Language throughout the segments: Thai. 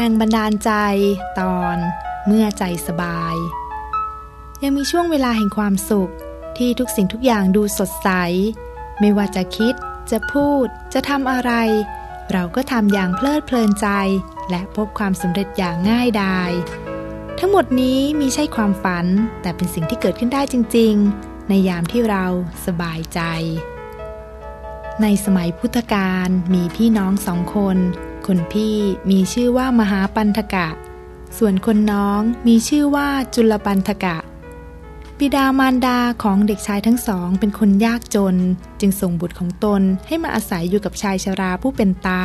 รงบันดาลใจ ตอนเมื่อใจสบาย ยังมีช่วงเวลาแห่งความสุขที่ทุกสิ่งทุกอย่างดูสดใส ไม่ว่าจะคิด จะพูด จะทำอะไร เราก็ทำอย่างเพลิดเพลินใจ และพบความสำเร็จอย่างง่ายดาย ทั้งหมดนี้มีใช่ความฝัน แต่เป็นสิ่งที่เกิดขึ้นได้จริง ๆ ในยามที่เราสบายใจ ในสมัยพุทธกาลมีพี่น้องสองคน คนพี่มีชื่อว่ามหาปันธกะ ส่วนคนน้องมีชื่อว่าจุลปันธกะ บิดามารดาของเด็กชายทั้งสองเป็นคนยากจน จึงส่งบุตรของตนให้มาอาศัยอยู่กับชายชราผู้เป็นตา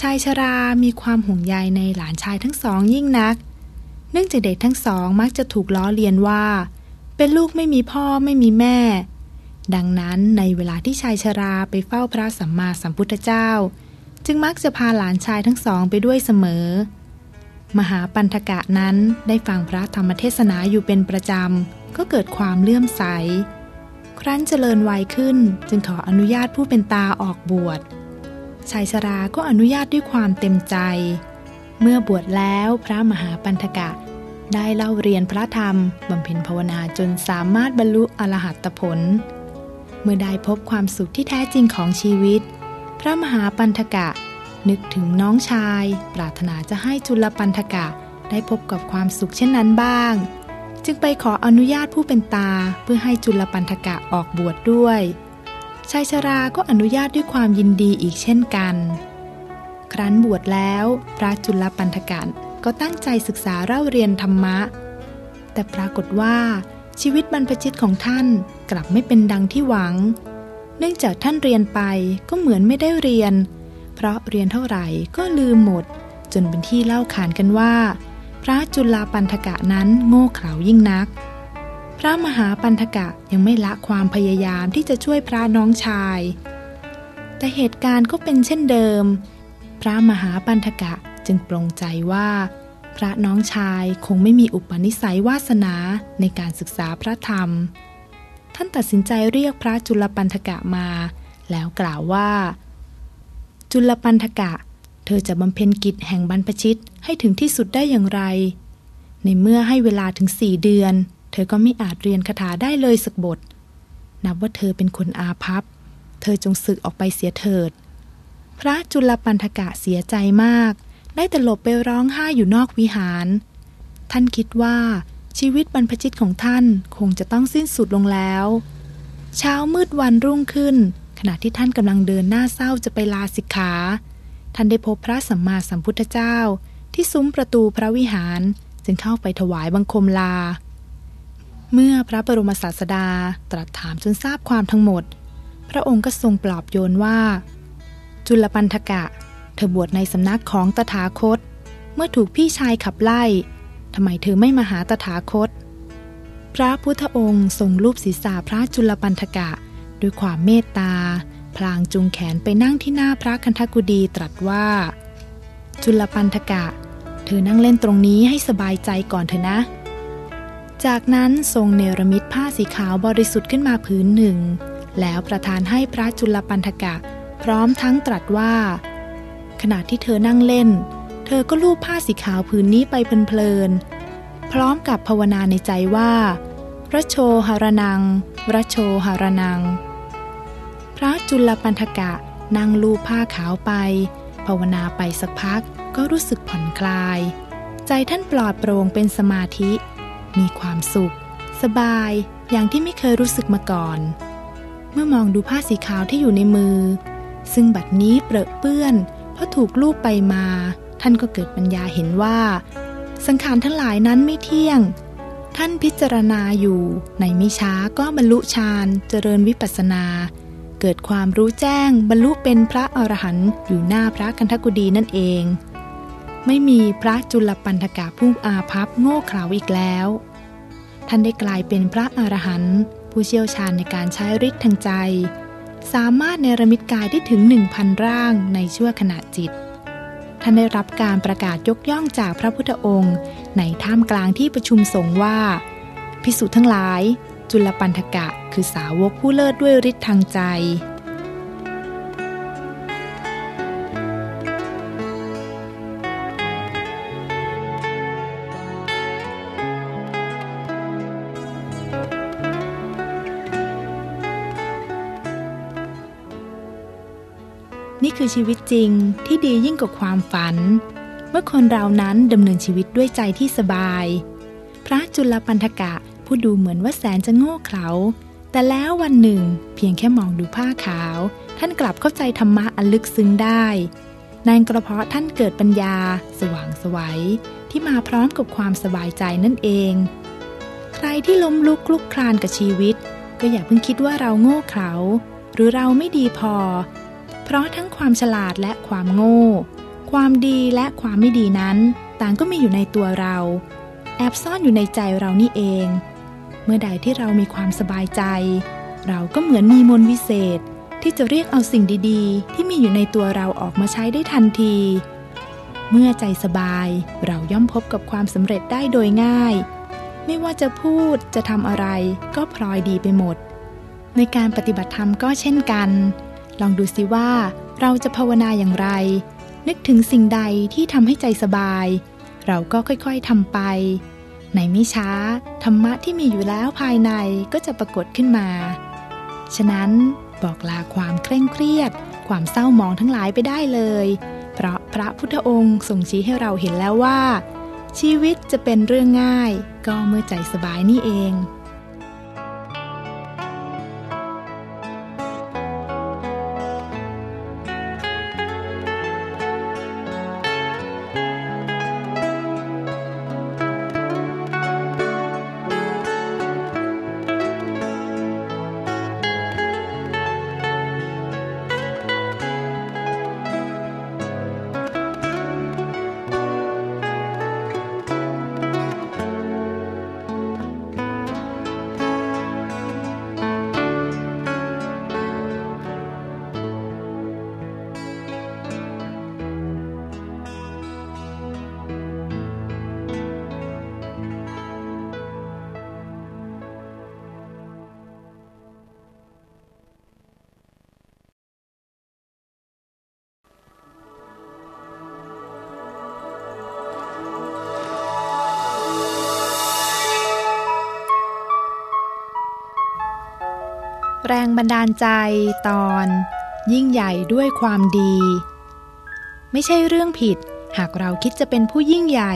ชายชรามีความห่วงใยในหลานชายทั้งสองยิ่งนัก เนื่องจากเด็กทั้งสองมักจะถูกล้อเลียนว่า เป็นลูกไม่มีพ่อไม่มีแม่ ดังนั้นในเวลาที่ชายชราไปเฝ้าพระสัมมาสัมพุทธเจ้า จึงมักจะพาหลานชายทั้งสองไปด้วยเสมอ มหาปันธกะนั้นได้ฟังพระธรรมเทศนาอยู่เป็นประจำ ก็เกิดความเลื่อมใส ครั้นเจริญวัยขึ้นจึงขออนุญาตผู้เป็นตาออกบวช ชายชราก็อนุญาตด้วยความเต็มใจ เมื่อบวชแล้วพระมหาปันธกะได้เล่าเรียนพระธรรมบำเพ็ญภาวนาจนสามารถบรรลุอรหัตผล เมื่อได้พบความสุขที่แท้จริงของชีวิต พระมหาปันธกะ นึกถึงน้องชาย ปรารถนาจะให้จุลปันธกะได้พบกับความสุขเช่นนั้นบ้าง จึงไปขออนุญาตผู้เป็นตาเพื่อให้จุลปันธกะออกบวชดด้วยชายชราก็อนุญาตด้วยความยินดีอีกเช่นกัน ครั้นบวชแล้ว พระจุลปันธกะก็ตั้งใจศึกษาเล่าเรียนธรรมะ แต่ปรากฏว่าชีวิตบรรพชิตของท่านกลับไม่เป็นดังที่หวัง เนื่องจากท่านเรียนไปก็เหมือนไม่ได้เรียน เพราะเรียนเท่าไหร่ก็ลืมหมด จนเป็นที่เล่าขานกันว่า พระจุลปันธกะนั้นโง่เขลายิ่งนัก พระมหาปันธกะยังไม่ละความพยายามที่จะช่วยพระน้องชาย แต่เหตุการณ์ก็เป็นเช่นเดิม พระมหาปันธกะจึงปรงใจว่า พระน้องชายคงไม่มีอุปนิสัยวาสนาในการศึกษาพระธรรม ท่านตัดสินใจเรียกพระจุลปันธกะมา แล้วกล่าวว่า จุลปันธกะ เธอจะบำเพ็ญกิจแห่งบรรพชิตให้ถึงที่สุดได้อย่างไร ในเมื่อให้เวลาถึงสี่เดือน เธอก็ไม่อาจเรียนคาถาได้เลยสักบท นับว่าเธอเป็นคนอาภัพ เธอจงสึกออกไปเสียเถิด พระจุลปันธกะเสียใจมาก ได้แต่หลบไปร้องไห้อยู่นอกวิหาร ท่านคิดว่า ชีวิตบรรพชิตของท่านคงจะต้องสิ้นสุดลงแล้ว เช้ามืดวันรุ่งขึ้น ขณะที่ท่านกำลังเดินหน้าเศร้าจะไปลาสิกขา ท่านได้พบพระสัมมาสัมพุทธเจ้า ที่ซุ้มประตูพระวิหารจึงเข้าไปถวายบังคมลา เมื่อพระบรมศาสดาตรัสถามจนทราบความทั้งหมด พระองค์ก็ทรงปลอบโยนว่า จุลปันธกะ เธอบวชในสำนักของตถาคต เมื่อถูกพี่ชายขับไล่ ทำไมเธอไม่มาหาตถาคต พระพุทธองค์ทรงรูปศีรษะพระจุลปันธกะ ด้วยความเมตตา พลางจูงแขนไปนั่งที่หน้าพระคันธกุดีตรัสว่า จุลปันธกะ เธอนั่งเล่นตรงนี้ให้สบายใจก่อนเถอะนะ จากนั้นทรงเนรมิตผ้าสีขาวบริสุทธิ์ขึ้นมาผืนหนึ่ง แล้วประทานให้พระจุลปันธกะ พร้อมทั้งตรัสว่า ขณะที่เธอนั่งเล่น ธอก็ลูบผ้าสีขาวผืนนี้ไปเพลินๆ พร้อมกับภาวนาในใจว่าพระโชหารนังพระโชหารนัง พระจุลปันธกะนั่งลูบผ้าขาวไป ภาวนาไปสักพักก็รู้สึกผ่อนคลาย ใจท่านปลอดโปร่งเป็นสมาธิ มีความสุข สบายอย่างที่ไม่เคยรู้สึกมาก่อน เมื่อมองดูผ้าสีขาวที่อยู่ในมือ ซึ่งบัดนี้เปรอะเปื้อนเพราะถูกลูบไปมา ท่านก็เกิดปัญญาเห็นว่า สังขารทั้งหลายนั้นไม่เที่ยง ท่านพิจารณาอยู่ในไม่ช้าก็บรรลุฌานเจริญวิปัสสนา เกิดความรู้แจ้งบรรลุเป็นพระอรหันต์อยู่หน้าพระกันทกุดีนั่นเอง ไม่มีพระจุลปันธกะผู้อาภัพโง่เขลาอีกแล้ว ท่านได้กลายเป็นพระอรหันต์ผู้เชี่ยวชาญในการใช้ฤทธิ์ทางใจ สามารถเนรมิตกายได้ถึงหนึ่งพันร่างในชั่วขณะจิต ท่านได้รับการประกาศยกย่องจากพระพุทธองค์ ในท่ามกลางที่ประชุมสงฆ์ว่า พิสุทั้งหลาย จุลปันธกะคือสาวกผู้เลิศด้วยฤทธิ์ทางใจ นี่คือชีวิตจริงที่ดียิ่งกว่าความฝัน เมื่อคนเรานั้นดำเนินชีวิตด้วยใจที่สบาย พระจุลปันธกะผู้ดูเหมือนว่าแสนจะโง่เขลาแต่แล้ววันหนึ่ง เพียงแค่มองดูผ้าขาว ท่านกลับเข้าใจธรรมะอันลึกซึ้งได้นั่นกระเพาะท่านเกิดปัญญา สว่างสวัยที่มาพร้อมกับความสบายใจนั่นเอง ใครที่ล้มลุกคลุกคลานกับชีวิต ก็อย่าเพิ่งคิดว่าเราโง่เขลาหรือเราไม่ดีพอ เพราะทั้งความฉลาดและความโง่ ความดีและความไม่ดีนั้น ต่างก็มีอยู่ในตัวเรา แอบซ่อนอยู่ในใจเรานี่เอง เมื่อใดที่เรามีความสบายใจ เราก็เหมือนมีมนวิเศษ ที่จะเรียกเอาสิ่งดีๆ ที่มีอยู่ในตัวเราออกมาใช้ได้ทันที เมื่อใจสบายเราย่อมพบกับความสำเร็จได้โดยง่าย ไม่ว่าจะพูดจะทำอะไรก็พลอยดีไปหมด ในการปฏิบัติธรรมก็เช่นกัน ลองดูสิว่าเราจะภาวนาอย่างไร นึกถึงสิ่งใดที่ทำให้ใจสบาย เราก็ค่อยๆทำไป ในไม่ช้า ธรรมะที่มีอยู่แล้วภายในก็จะปรากฏขึ้นมา ฉะนั้นบอกลาความเคร่งเครียด ความเศร้าหมองทั้งหลายไปได้เลย เพราะพระพุทธองค์ทรงชี้ให้เราเห็นแล้วว่า ชีวิตจะเป็นเรื่องง่าย ก็เมื่อใจสบายนี่เอง แรงบันดาลใจตอน ยิ่งใหญ่ด้วยความดี ไม่ใช่เรื่องผิด หากเราคิดจะเป็นผู้ยิ่งใหญ่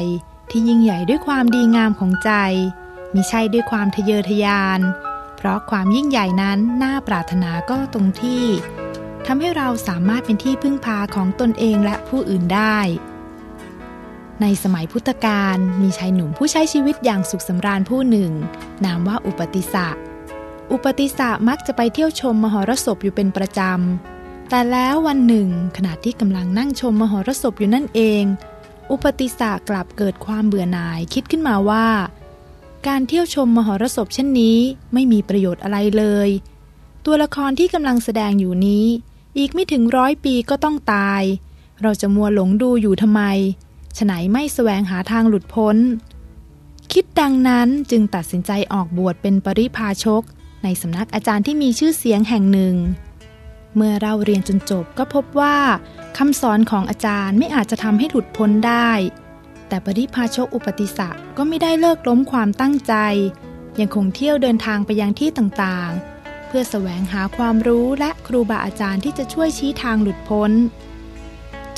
ที่ยิ่งใหญ่ด้วยความดีงามของใจมิใช่ด้วยความทะเยอทะยาน เพราะความยิ่งใหญ่นั้นน่าปรารถนาก็ตรงที่ทำให้เราสามารถเป็นที่พึ่งพาของตนเองและผู้อื่นได้ ในสมัยพุทธกาลมีชายหนุ่มผู้ใช้ชีวิตอย่างสุขสำราญผู้หนึ่ ง นามว่าอุปติสะ อุปติสะมักจะไปเที่ยวชมมหรสพอยู่เป็นประจำ แต่แล้ววันหนึ่ง ขณะที่กำลังนั่งชมมหรสพอยู่นั่นเอง อุปติสะกลับเกิดความเบื่อหน่ายคิดขึ้นมาว่า การเที่ยวชมมหรสพเช่นนี้ไม่มีประโยชน์อะไรเลย ตัวละครที่กำลังแสดงอยู่นี้ อีกไม่ถึงร้อยปีก็ต้องตาย เราจะมัวหลงดูอยู่ทำไมฉไหนไม่แสวงหาทางหลุดพ้น คิดดังนั้นจึงตัดสินใจออกบวชเป็นปริพาชก ในสำนักอาจารย์ที่มีชื่อเสียงแห่งหนึ่ง เมื่อเราเรียนจนจบก็พบว่าคำสอนของอาจารย์ไม่อาจจะทำให้หลุดพ้นได้ แต่ปริพาชกอุปติสะก็ไม่ได้เลิกล้มความตั้งใจ ยังคงเที่ยวเดินทางไปยังที่ต่างๆ เพื่อแสวงหาความรู้และครูบาอาจารย์ที่จะช่วยชี้ทางหลุดพ้น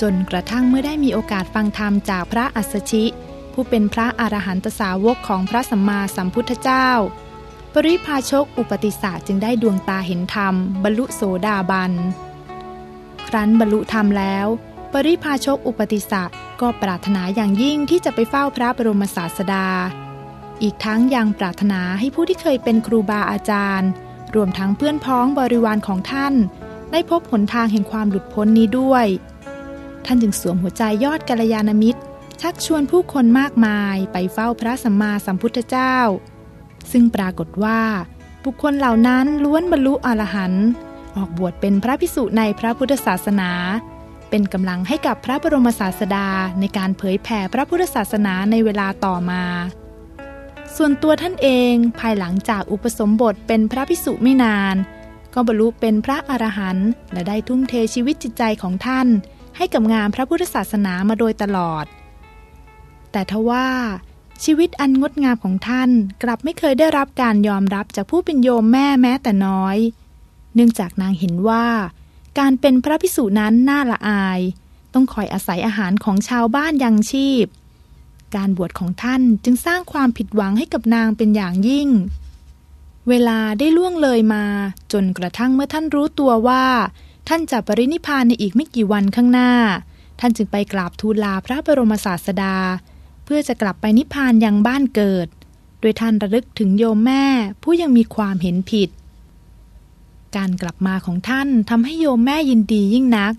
จนกระทั่งเมื่อได้มีโอกาสฟังธรรมจากพระอัสสชิ ผู้เป็นพระอรหันตสาวกของพระสัมมาสัมพุทธเจ้า ปริพาชกอุปติสาจึงได้ดวงตาเห็นธรรม บรรลุโสดาบัน ครั้นบรรลุธรรมแล้ว ปริพาชกอุปติสะก็ปรารถนาอย่างยิ่งที่จะไปเฝ้าพระบรมศาสดา อีกทั้งยังปรารถนาให้ผู้ที่เคยเป็นครูบาอาจารย์ รวมทั้งเพื่อนพ้องบริวารของท่าน ได้พบหนทางแห่งความหลุดพ้นนี้ด้วย ท่านจึงสวมหัวใจยอดกัลยาณมิตร ชักชวนผู้คนมากมายไปเฝ้าพระสัมมาสัมพุทธเจ้า ซึ่งปรากฏว่า บุคคลเหล่านั้นล้วนบรรลุอรหันต์ออกบวชเป็นพระภิกษุในพระพุทธศาสนา เป็นกำลังให้กับพระบรมศาสดาในการเผยแผ่พระพุทธศาสนาในเวลาต่อมา ส่วนตัวท่านเองภายหลังจากอุปสมบทเป็นพระภิกษุไม่นาน ก็บรรลุเป็นพระอรหันต์และได้ทุ่มเทชีวิตจิตใจของท่าน ให้กับงานพระพุทธศาสนามาโดยตลอด แต่ทว่า ชีวิตอันงดงามของท่านกลับไม่เคยได้รับการยอมรับจากผู้เป็นโยมแม่แม้แต่น้อย เนื่องจากนางเห็นว่า การเป็นพระพิสุนั้นน่าละอาย ต้องคอยอาศัยอาหารของชาวบ้านยังชีพ การบวชของท่านจึงสร้างความผิดหวังให้กับนางเป็นอย่างยิ่ง เวลาได้ล่วงเลยมา จนกระทั่งเมื่อท่านรู้ตัวว่า ท่านจะปรินิพพานในอีกไม่กี่วันข้างหน้า ท่านจึงไปกราบทูลลาพระบรมศาสดา เพื่อจะกลับไปนิพพานยังบ้านเกิด โดยท่านระลึกถึงโยมแม่ผู้ยังมีความเห็นผิด การกลับมาของท่านทำให้โยมแม่ยินดียิ่งนัก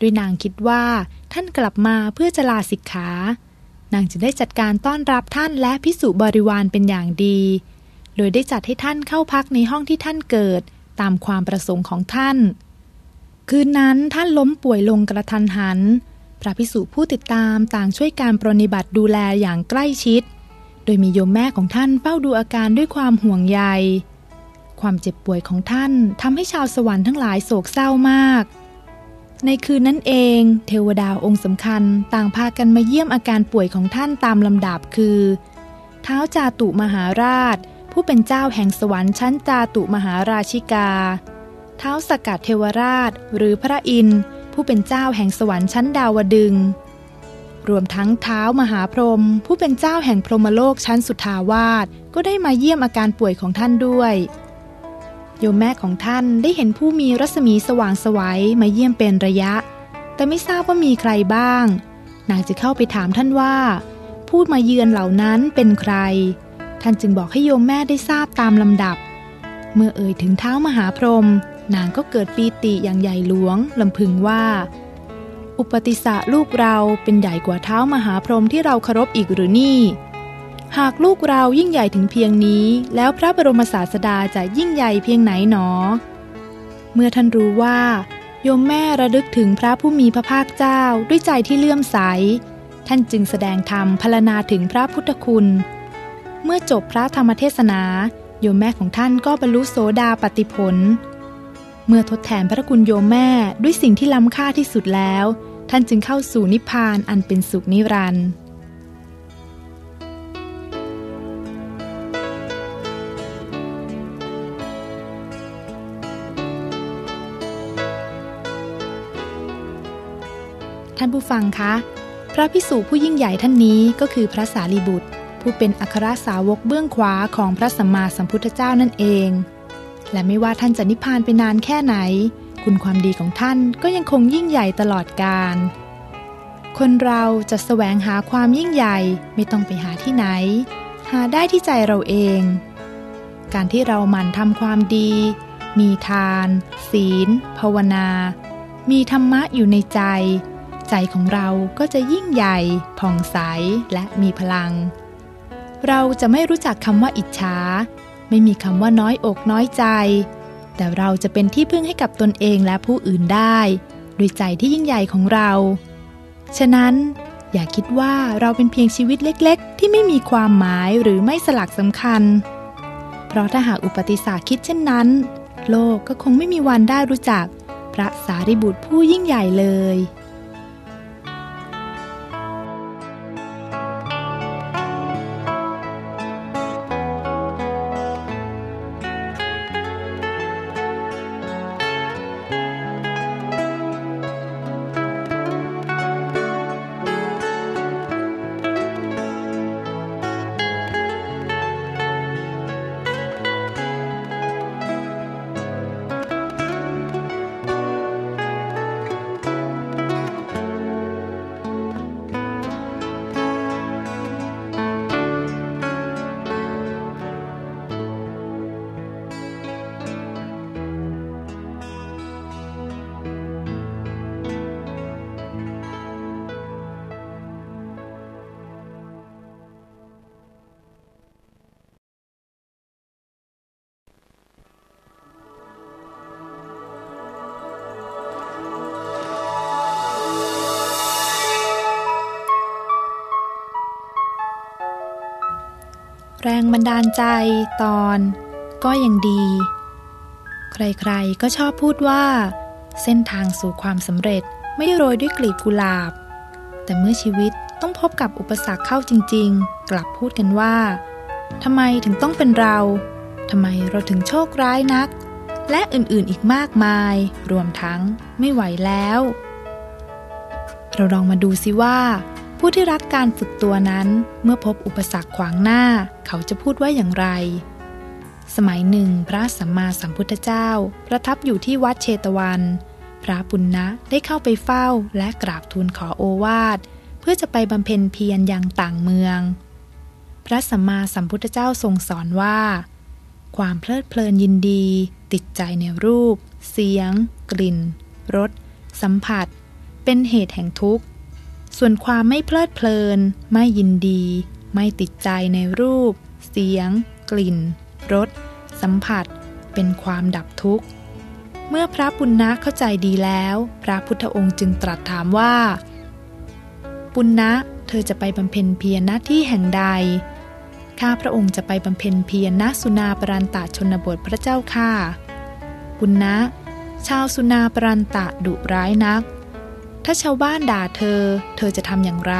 ด้วยนางคิดว่าท่านกลับมาเพื่อจะลาสิกขา นางจะได้จัดการต้อนรับท่านและพิสุบริวารเป็นอย่างดี โดยได้จัดให้ท่านเข้าพักในห้องที่ท่านเกิดตามความประสงค์ของท่าน คืนนั้นท่านล้มป่วยลงกระทันหัน พระพิสุผู้ติดตามต่างช่วยการปรนิบัติดูแลอย่างใกล้ชิด โดยมีโยมแม่ของท่านเฝ้าดูอาการด้วยความห่วงใย ความเจ็บป่วยของท่านทำให้ชาวสวรรค์ทั้งหลายโศกเศร้ามาก ในคืนนั้นเอง เทวดาองค์สำคัญต่างพากันมาเยี่ยมอาการป่วยของท่านตามลำดับคือ เท้าจาตุมหาราช ผู้เป็นเจ้าแห่งสวรรค์ชั้นจาตุมหาราชิกา เท้าสกัดเทวราชหรือพระอินทร์ผู้เป็นเจ้าแห่งสวรรค์ชั้นดาวดึง รวมทั้งเท้ามหาพรหมผู้เป็นเจ้าแห่งพรหมโลกชั้นสุทาวาสก็ได้มาเยี่ยมอาการป่วยของท่านด้วย โยมแม่ของท่านได้เห็นผู้มีรัศมีสว่างสวัยมาเยี่ยมเป็นระยะ แต่ไม่ทราบว่ามีใครบ้าง นางจะเข้าไปถามท่านว่า พูดมาเยือนเหล่านั้นเป็นใคร ท่านจึงบอกให้โยมแม่ได้ทราบตามลำดับ เมื่อเอ่ยถึงเท้ามหาพรหม นางก็เกิดปีติอย่างใหญ่หลวงลำพึงว่า อุปติสะลูกเราเป็นใหญ่กว่าเท้ามหาพรหมที่เราเคารพอีกหรือนี่ หากลูกเรายิ่งใหญ่ถึงเพียงนี้ แล้วพระบรมศาสดาจะยิ่งใหญ่เพียงไหนหนอ เมื่อท่านรู้ว่า โยมแม่ระลึกถึงพระผู้มีพระภาคเจ้าด้วยใจที่เลื่อมใส ท่านจึงแสดงธรรมพรรณนาถึงพระพุทธคุณ เมื่อจบพระธรรมเทศนาโยมแม่ของท่านก็บรรลุโสดาปติผล เมื่อทดแทนพระคุณโยมแม่ด้วยสิ่งที่ล้ำค่าที่สุดแล้ว ท่านจึงเข้าสู่นิพพานอันเป็นสุขนิรันดร์ท่านผู้ฟังคะ พระพิสุผู้ยิ่งใหญ่ท่านนี้ก็คือพระสารีบุตร ผู้เป็นอัครสาวกเบื้องขวาของพระสัมมาสัมพุทธเจ้านั่นเอง และไม่ว่าท่านจะนิพพานไปนานแค่ไหน คุณความดีของท่านก็ยังคงยิ่งใหญ่ตลอดกาลคนเราจะแสวงหาความยิ่งใหญ่ไม่ต้องไปหาที่ไหน หาได้ที่ใจเราเอง การที่เราหมั่นทำความดี มีทาน ศีล ภาวนา มีธรรมะอยู่ในใจ ใจของเราก็จะยิ่งใหญ่ ผ่องใสและมีพลัง เราจะไม่รู้จักคำว่าอิจฉา ไม่มีคำว่าน้อยอกน้อยใจ แต่เราจะเป็นที่พึ่งให้กับตนเองและผู้อื่นได้ด้วยใจที่ยิ่งใหญ่ของเรา ฉะนั้น อย่าคิดว่าเราเป็นเพียงชีวิตเล็ก ๆ ที่ไม่มีความหมายหรือไม่สลักสำคัญ เพราะถ้าหากอุปติสาคิดเช่นนั้น โลกก็คงไม่มีวันได้รู้จัก พระสารีบุตรผู้ยิ่งใหญ่เลย แรงบันดาลใจตอน ก็ยังดี ใครๆก็ชอบพูดว่า เส้นทางสู่ความสำเร็จไม่ได้โรยด้วยกลีบกุหลาบ แต่เมื่อชีวิตต้องพบกับอุปสรรคเข้าจริง ๆ กลับพูดกันว่าทำไมถึงต้องเป็นเราทำไมเราถึงโชคร้ายนัก และอื่นๆอีกมากมาย รวมทั้งไม่ไหวแล้ว เราลองมาดูซิว่า ผู้ที่รักการฝึกตัวนั้นเมื่อพบอุปสรรคขวางหน้า เขาจะพูดว่าอย่างไร สมัยหนึ่ง พระสัมมาสัมพุทธเจ้า ประทับอยู่ที่วัดเชตวัน พระปุณณะได้เข้าไปเฝ้าและกราบทูลขอโอวาท เพื่อจะไปบำเพ็ญเพียรยังต่างเมือง พระสัมมาสัมพุทธเจ้าทรงสอนว่า ความเพลิดเพลินยินดี ติดใจในรูป เสียง กลิ่นรสสัมผัส เป็นเหตุแห่งทุกข์ ส่วนความไม่เพลิดเพลิน ไม่ยินดี ไม่ติดใจในรูป เสียง กลิ่น รส สัมผัส เป็นความดับทุกข์ เมื่อพระปุณณะเข้าใจดีแล้ว พระพุทธองค์จึงตรัสถามว่า ปุณณะเธอจะไปบำเพ็ญเพียรณที่แห่งใด ข้าพระองค์จะไปบำเพ็ญเพียรณสุนาปรันตะชนบทพระเจ้าค่ะปุณณะชาวสุนาปรันตะดุร้ายนัก ถ้าชาวบ้านด่าเธอ เธอจะทำอย่างไร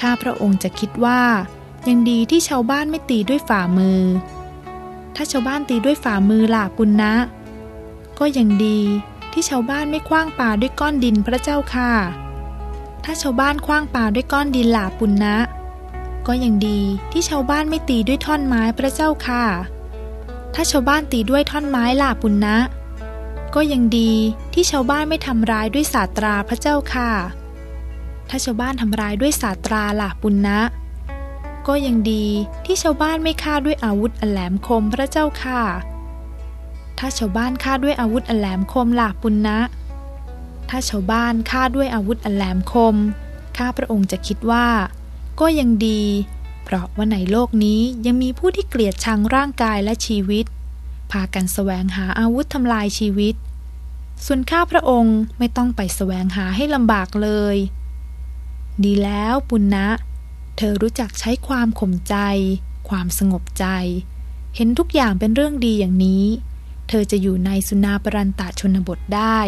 ข้าพระองค์จะคิดว่า ยังดีที่ชาวบ้านไม่ตีด้วยฝ่ามือ ถ้าชาวบ้านตีด้วยฝ่ามือล่ะปุณณะก็ยังดีที่ชาวบ้านไม่คว้างปาด้วยก้อนดินพระเจ้าค่ะ ถ้าชาวบ้านคว้างปาด้วยก้อนดินหลาปุณณะก็ยังดีที่ชาวบ้านไม่ตีด้วยท่อนไม้พระเจ้าค่ะ ถ้าชาวบ้านตีด้วยท่อนไม้หลาปุณณะ ก็ยังดีที่ชาวบ้านไม่ทำร้ายด้วยศาสตราพระเจ้าค่ะ ถ้าชาวบ้านทำร้ายด้วยศาสตราหลาปุณณะก็ยังดีที่ชาวบ้านไม่ฆ่าด้วยอาวุธอันแหลมคมพระเจ้าค่ะ ถ้าชาวบ้านฆ่าด้วยอาวุธอันแหลมคมหลาปุณณะถ้าชาวบ้านฆ่าด้วยอาวุธอันแหลมคม ข้าพระองค์จะคิดว่า ก็ยังดี เพราะว่าในโลกนี้ยังมีผู้ที่เกลียดชังร่างกายและชีวิต พากันแสวงหาอาวุธทำลายชีวิต ส่วนข้าพระองค์ไม่ต้องไปแสวงหาให้ลำบากเลย ดีแล้วปุณณะเธอรู้จักใช้ความข่มใจ ความสงบใจ เห็นทุกอย่างเป็นเรื่องดีอย่างนี้ เธอจะอยู่ในสุนาปรันตะชนบทได้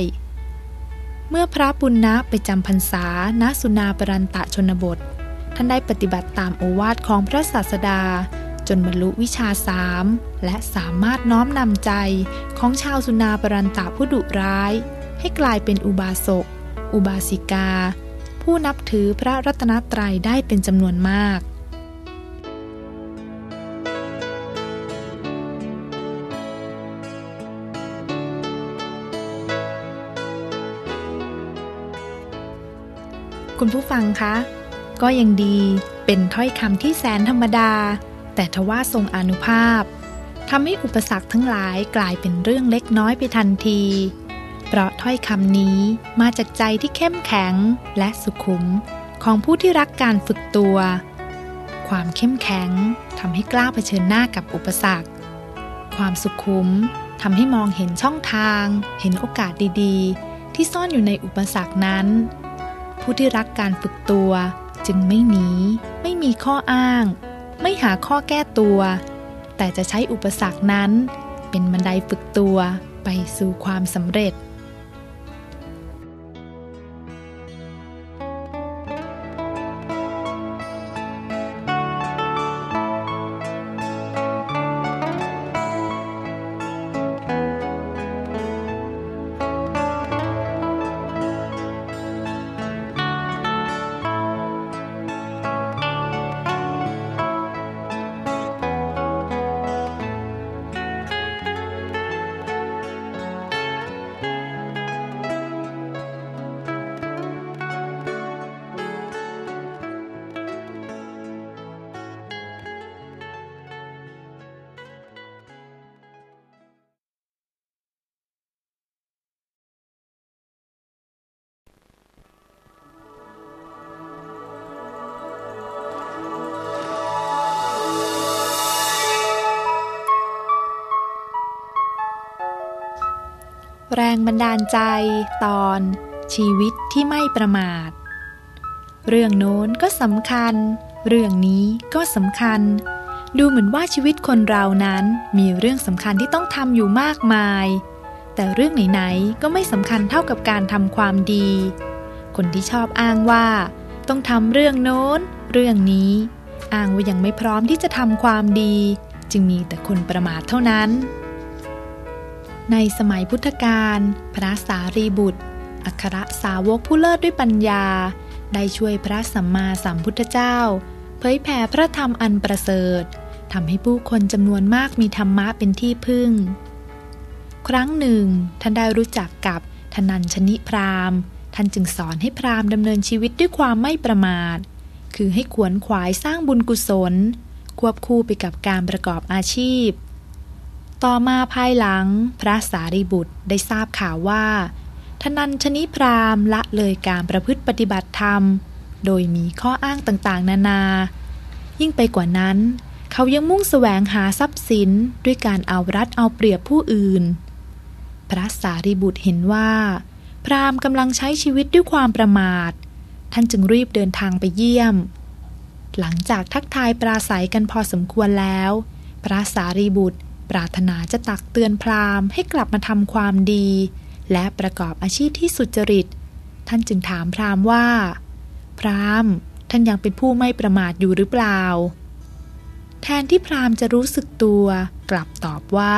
เมื่อพระปุณณะไปจำพรรษาณสุนาปรันตะชนบท ท่านได้ปฏิบัติตามโอวาทของพระศาสดา จนบรรลุวิชาสามและสามารถน้อมนำใจของชาวสุนาปรันตะผู้ดุร้าย ให้กลายเป็นอุบาสก อุบาสิกา ผู้นับถือพระรัตนตรัยได้เป็นจำนวนมากคุณผู้ฟังคะ ก็ยังดีเป็นถ้อยคำที่แสนธรรมดา แต่ทว่าทรงอนุภาพทำให้อุปสรรคทั้งหลายกลายเป็นเรื่องเล็กน้อยไปทันที เพราะถ้อยคำนี้มาจากใจที่เข้มแข็งและสุขุมของผู้ที่รักการฝึกตัว ความเข้มแข็งทำให้กล้าเผชิญหน้ากับอุปสรรค ความสุขุมทำให้มองเห็นช่องทาง เห็นโอกาสดีๆ ที่ซ่อนอยู่ในอุปสรรคนั้น ผู้ที่รักการฝึกตัวจึงไม่หนี ไม่มีข้ออ้าง ไม่หาข้อแก้ตัว แต่จะใช้อุปสรรคนั้น เป็นบันไดฝึกตัวไปสู่ความสำเร็จ แรงบันดาลใจ ตอน ชีวิตที่ไม่ประมาท เรื่องโน้นก็สำคัญ เรื่องนี้ก็สำคัญ ดูเหมือนว่าชีวิตคนเรานั้นมีเรื่องสำคัญที่ต้องทำอยู่มากมาย แต่เรื่องไหนๆก็ไม่สำคัญเท่ากับการทำความดี คนที่ชอบอ้างว่า ต้องทำเรื่องโน้น เรื่องนี้ อ้างว่ายังไม่พร้อมที่จะทำความดี จึงมีแต่คนประมาทเท่านั้น ในสมัยพุทธกาลพระสารีบุตร อัครสาวกผู้เลิศด้วยปัญญา ได้ช่วยพระสัมมาสัมพุทธเจ้า เผยแผ่พระธรรมอันประเสริฐทำให้ผู้คนจำนวนมากมีธรรมะเป็นที่พึ่ง ครั้งหนึ่ง ท่านได้รู้จักกับธนัญชนิพรามท่านจึงสอนให้พรามดำเนินชีวิตด้วยความไม่ประมาท คือให้ขวนขวายสร้างบุญกุศล ควบคู่ไปกับการประกอบอาชีพ ต่อมาภายหลังพระสารีบุตรได้ทราบข่าวว่าทนัญชนิพรามละเลยการประพฤติปฏิบัติธรรม โดยมีข้ออ้างต่างๆ นานา ยิ่งไปกว่านั้น เขายังมุ่งแสวงหาทรัพย์สินด้วยการเอารัดเอาเปรียบผู้อื่น พระสารีบุตรเห็นว่า พรามกำลังใช้ชีวิตด้วยความประมาท ท่านจึงรีบเดินทางไปเยี่ยม หลังจากทักทายปราศัยกันพอสมควรแล้ว พระสารีบุตร ปรารถนาจะตักเตือนพราหม์ให้กลับมาทำความดี และประกอบอาชีพที่สุจริต ท่านจึงถามพราหม์ว่า พราหม์ท่านยังเป็นผู้ไม่ประมาทอยู่หรือเปล่า แทนที่พราหม์จะรู้สึกตัว กลับตอบว่า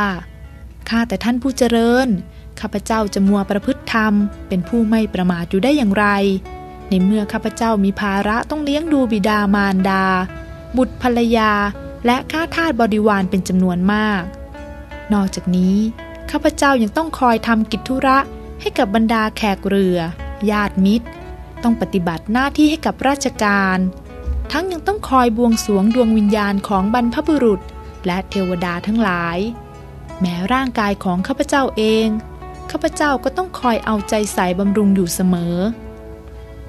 ข้าแต่ท่านผู้เจริญข้าพเจ้าจะมัวประพฤติธรรม เป็นผู้ไม่ประมาทอยู่ได้อย่างไร ในเมื่อข้าพเจ้ามีภาระต้องเลี้ยงดูบิดามารดา บุตรภรรยา และข้าทาสบริวารเป็นจำนวนมาก นอกจากนี้ข้าพเจ้ายังต้องคอยทำกิจธุระให้กับบรรดาแขกเรือ ญาติมิตร ต้องปฏิบัติหน้าที่ให้กับราชการ ทั้งยังต้องคอยบวงสรวงดวงวิญญาณของบรรพบุรุษ และเทวดาทั้งหลาย แม้ร่างกายของข้าพเจ้าเองข้าพเจ้าก็ต้องคอยเอาใจใส่บำรุงอยู่เสมอ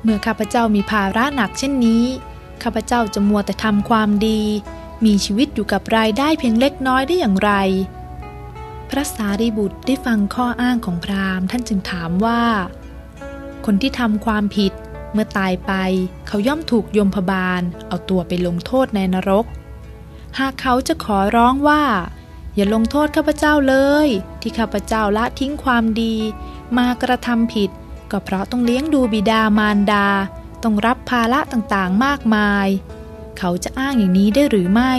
เมื่อข้าพเจ้ามีภาระหนักเช่นนี้ข้าพเจ้าจะมัวแต่ทำความดี มีชีวิตอยู่กับรายได้เพียงเล็กน้อยได้อย่างไร พระสารีบุตรได้ฟังข้ออ้างของพราหมณ์ท่านจึงถามว่า คนที่ทำความผิดเมื่อตายไปเขาย่อมถูกยมพบาล เอาตัวไปลงโทษในนรก หากเขาจะขอร้องว่า อย่าลงโทษข้าพเจ้าเลย ที่ข้าพเจ้าละทิ้งความดี มากระทำผิด ก็เพราะต้องเลี้ยงดูบิดามารดา ต้องรับภาระต่างๆมากมาย เขาจะอ้างอย่างนี้ได้หรือไม่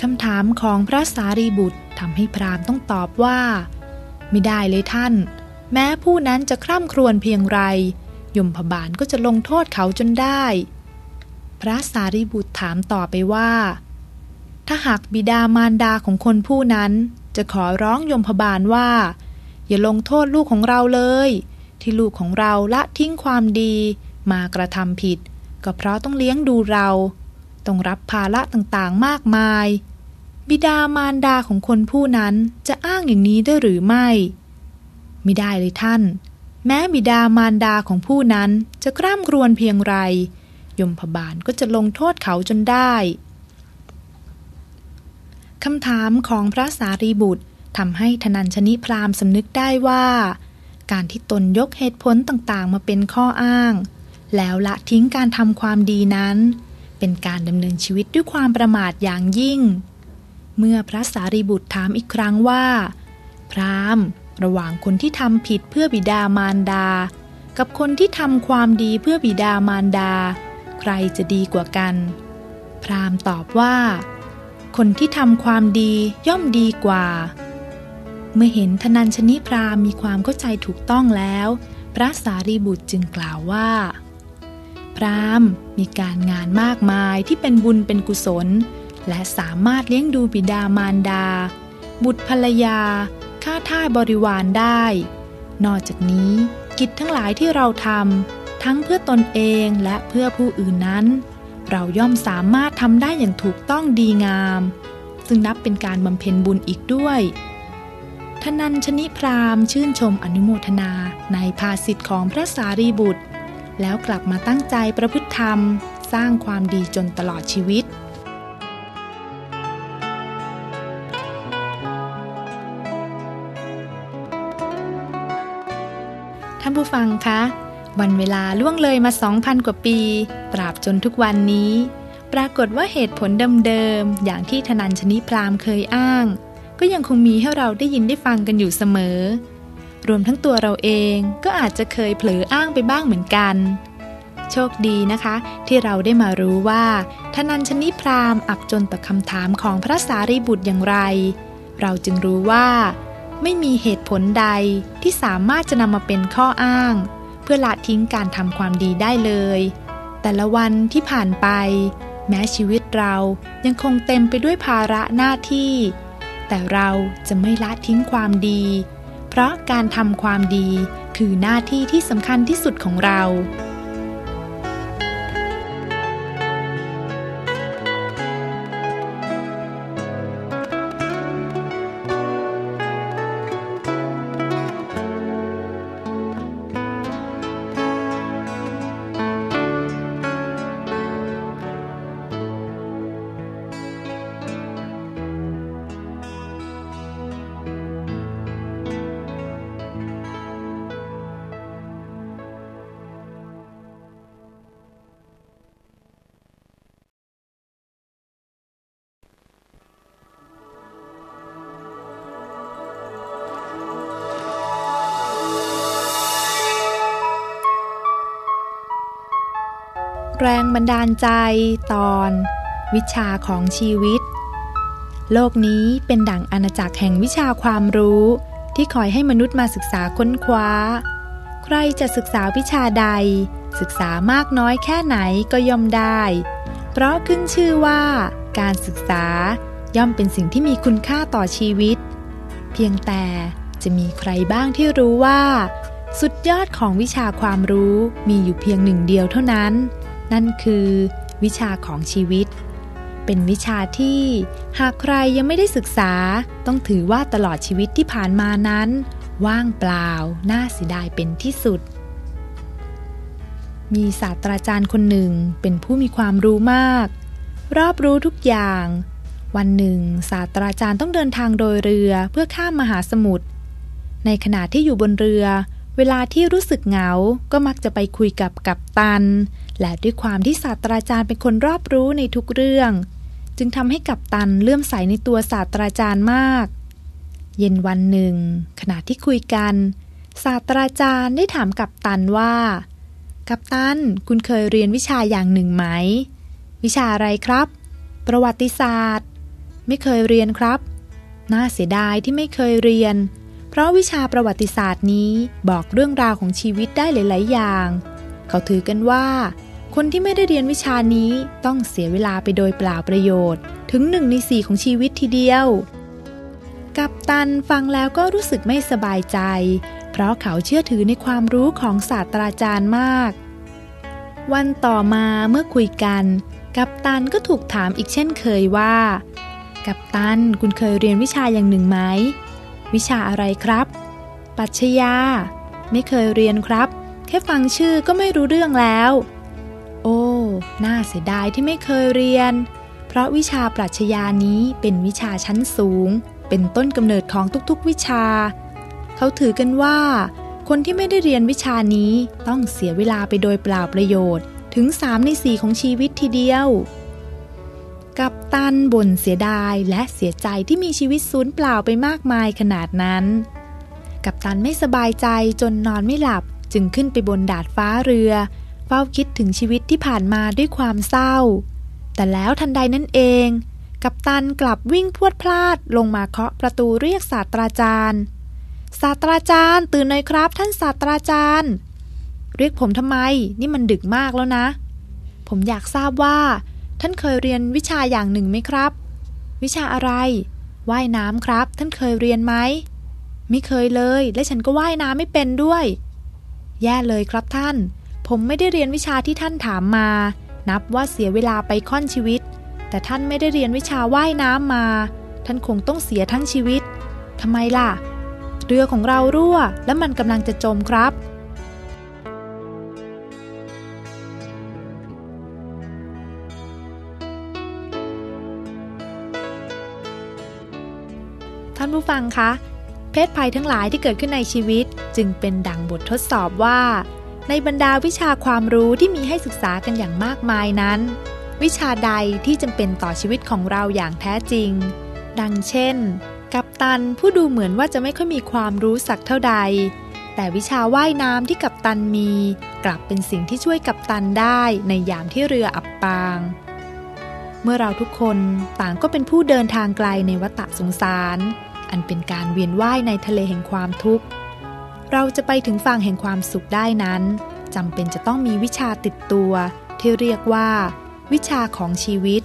คำถามของพระสารีบุตรทำให้พราหมณ์ต้องตอบว่า ไม่ได้เลยท่าน แม้ผู้นั้นจะคร่ำครวญเพียงไร ยมพบาลก็จะลงโทษเขาจนได้ พระสารีบุตรถามต่อไปว่า ถ้าหากบิดามารดาของคนผู้นั้น จะขอร้องยมพบาลว่า อย่าลงโทษลูกของเราเลย ที่ลูกของเราละทิ้งความดี มากระทำผิด ก็เพราะต้องเลี้ยงดูเรา ต้องรับภาระต่างๆมากมาย บิดามารดาของคนผู้นั้นจะอ้างอย่างนี้ได้หรือไม่ ไม่ได้เลยท่าน แม้บิดามารดาของผู้นั้นจะกร่ำกรวนเพียงไร ยมพบาลก็จะลงโทษเขาจนได้คำถามของพระสารีบุตรทำให้ธนัญชนิพรามสำนึกได้ว่า การที่ตนยกเหตุผลต่างๆ มาเป็นข้ออ้าง แล้วละทิ้งการทำความดีนั้น เป็นการดำเนินชีวิตด้วยความประมาทอย่างยิ่ง เมื่อพระสารีบุตรถามอีกครั้งว่า พรามระหว่างคนที่ทำผิดเพื่อบิดามารดา กับคนที่ทำความดีเพื่อบิดามารดา ใครจะดีกว่ากัน พรามตอบว่า คนที่ทำความดีย่อมดีกว่า เมื่อเห็นธนัญชนิพรามมีความเข้าใจถูกต้องแล้ว พระสารีบุตรจึงกล่าวว่า พรามมีการงานมากมายที่เป็นบุญเป็นกุศล และสามารถเลี้ยงดูบิดามารดา บุตรภรรยาข้าท่าบริวารได้ นอกจากนี้กิจทั้งหลายที่เราทำทั้งเพื่อตนเองและเพื่อผู้อื่นนั้น เราย่อมสามารถทำได้อย่างถูกต้องดีงาม ซึ่งนับเป็นการบำเพ็ญบุญอีกด้วยทนัญชนิพรามชื่นชมอนุโมทนาในภาสิทธิ์ของพระสารีบุตร แล้วกลับมาตั้งใจประพฤติธรรม สร้างความดีจนตลอดชีวิต ท่านผู้ฟังคะ วันเวลาล่วงเลยมา 2,000 กว่าปี ตราบจนทุกวันนี้ ปรากฏว่าเหตุผลเดิมๆ อย่างที่ธนัญชนิพรามเคยอ้าง ก็ยังคงมีให้เราได้ยินได้ฟังกันอยู่เสมอ รวมทั้งตัวเราเองก็อาจจะเคยเผลออ้างไปบ้างเหมือนกัน โชคดีนะคะ ที่เราได้มารู้ว่าธนัญชนิพรามอับจนต่อคำถามของพระสารีบุตรอย่างไร เราจึงรู้ว่า ไม่มีเหตุผลใดที่สามารถจะนำมาเป็นข้ออ้าง เพื่อละทิ้งการทำความดีได้เลย แต่ละวันที่ผ่านไป แม้ชีวิตเรายังคงเต็มไปด้วยภาระหน้าที่ แต่เราจะไม่ละทิ้งความดี ราะการทำความดีคือหน้าที่ที่สำคัญที่สุดของเรา แรงบันดาลใจตอน วิชาของชีวิต โลกนี้เป็นดั่งอาณาจักรแห่งวิชาความรู้ ที่คอยให้มนุษย์มาศึกษาค้นคว้า ใครจะศึกษาวิชาใด ศึกษามากน้อยแค่ไหนก็ย่อมได้ เพราะขึ้นชื่อว่า การศึกษาย่อมเป็นสิ่งที่มีคุณค่าต่อชีวิต เพียงแต่จะมีใครบ้างที่รู้ว่า สุดยอดของวิชาความรู้มีอยู่เพียงหนึ่งเดียวเท่านั้น นั่นคือ วิชาของชีวิต เป็นวิชาที่หากใครยังไม่ได้ศึกษา ต้องถือว่าตลอดชีวิตที่ผ่านมานั้น ว่างเปล่า น่าเสียดายเป็นที่สุด มีศาสตราจารย์คนหนึ่งเป็นผู้มีความรู้มาก รอบรู้ทุกอย่าง วันหนึ่ง ศาสตราจารย์ต้องเดินทางโดยเรือเพื่อข้ามมหาสมุทรในขณะที่อยู่บนเรือ เวลาที่รู้สึกเหงา ก็มักจะไปคุยกับกัปตัน และด้วยความที่ศาสตราจารย์เป็นคนรอบรู้ในทุกเรื่อง จึงทำให้กัปตันเลื่อมใสในตัวศาสตราจารย์มาก เย็นวันหนึ่ง ขณะที่คุยกัน ศาสตราจารย์ได้ถามกัปตันว่า กัปตันคุณเคยเรียนวิชาอย่างหนึ่งไหม วิชาอะไรครับ ประวัติศาสตร์ ไม่เคยเรียนครับ น่าเสียดายที่ไม่เคยเรียน เพราะวิชาประวัติศาสตร์นี้บอกเรื่องราวของชีวิตได้หลาย ๆ อย่าง เขาถือกันว่า คนที่ไม่ได้เรียนวิชานี้ต้องเสียเวลาไปโดยเปล่าประโยชน์ ถึงหนึ่งในสี่ของชีวิตทีเดียว กัปตันฟังแล้วก็รู้สึกไม่สบายใจ เพราะเขาเชื่อถือในความรู้ของศาสตราจารย์มาก วันต่อมาเมื่อคุยกัน กัปตันก็ถูกถามอีกเช่นเคยว่า กัปตันคุณเคยเรียนวิชาอย่างหนึ่งไหม วิชาอะไรครับ ปัชญา ไม่เคยเรียนครับ แค่ฟังชื่อก็ไม่รู้เรื่องแล้ว น่าเสียดายที่ไม่เคยเรียน เพราะวิชาปรัชญานี้เป็นวิชาชั้นสูง เป็นต้นกำเนิดของทุกๆวิชา เขาถือกันว่า คนที่ไม่ได้เรียนวิชานี้ต้องเสียเวลาไปโดยเปล่าประโยชน์ ถึงสามในสี่ของชีวิตทีเดียว กับตันบ่นเสียดายและเสียใจที่มีชีวิตสูญเปล่าไปมากมายขนาดนั้น กับตันไม่สบายใจจนนอนไม่หลับจึงขึ้นไปบนดาดฟ้าเรือ เฝ้าคิดถึงชีวิตที่ผ่านมาด้วยความเศร้า แต่แล้วทันใดนั่นเอง กัปตันกลับวิ่งพวดพลาดลงมาเคาะประตูเรียกศาสตราจารย์ศาสตราจารย์ตื่นหน่อยครับท่านศาสตราจารย์ เรียกผมทำไม นี่มันดึกมากแล้วนะ ผมอยากทราบว่า ท่านเคยเรียนวิชาอย่างหนึ่งไหมครับ วิชาอะไร ว่ายน้ำครับ ท่านเคยเรียนไหมไม่เคยเลย และฉันก็ว่ายน้ำไม่เป็นด้วย แย่เลยครับท่าน ผมไม่ได้เรียนวิชาที่ท่านถามมา นับว่าเสียเวลาไปค่อนชีวิต แต่ท่านไม่ได้เรียนวิชาว่ายน้ำมา ท่านคงต้องเสียทั้งชีวิตทำไมล่ะ เรือของเรารั่ว และมันกำลังจะจมครับ ท่านผู้ฟังคะเพศภัยทั้งหลายที่เกิดขึ้นในชีวิตจึงเป็นดังบททดสอบว่า ในบรรดาวิชาความรู้ที่มีให้ศึกษากันอย่างมากมายนั้น วิชาใดที่จำเป็นต่อชีวิตของเราอย่างแท้จริง ดังเช่น กัปตันผู้ดูเหมือนว่าจะไม่ค่อยมีความรู้สักเท่าใด แต่วิชาว่ายน้ำที่กัปตันมี กลับเป็นสิ่งที่ช่วยกัปตันได้ในยามที่เรืออับปาง เมื่อเราทุกคนต่างก็เป็นผู้เดินทางไกลในวัฏสงสาร อันเป็นการเวียนว่ายในทะเลแห่งความทุกข์ เราจะไปถึงฝั่งแห่งความสุขได้นั้นจำเป็นจะต้องมีวิชาติดตัว ที่เรียกว่า วิชาของชีวิต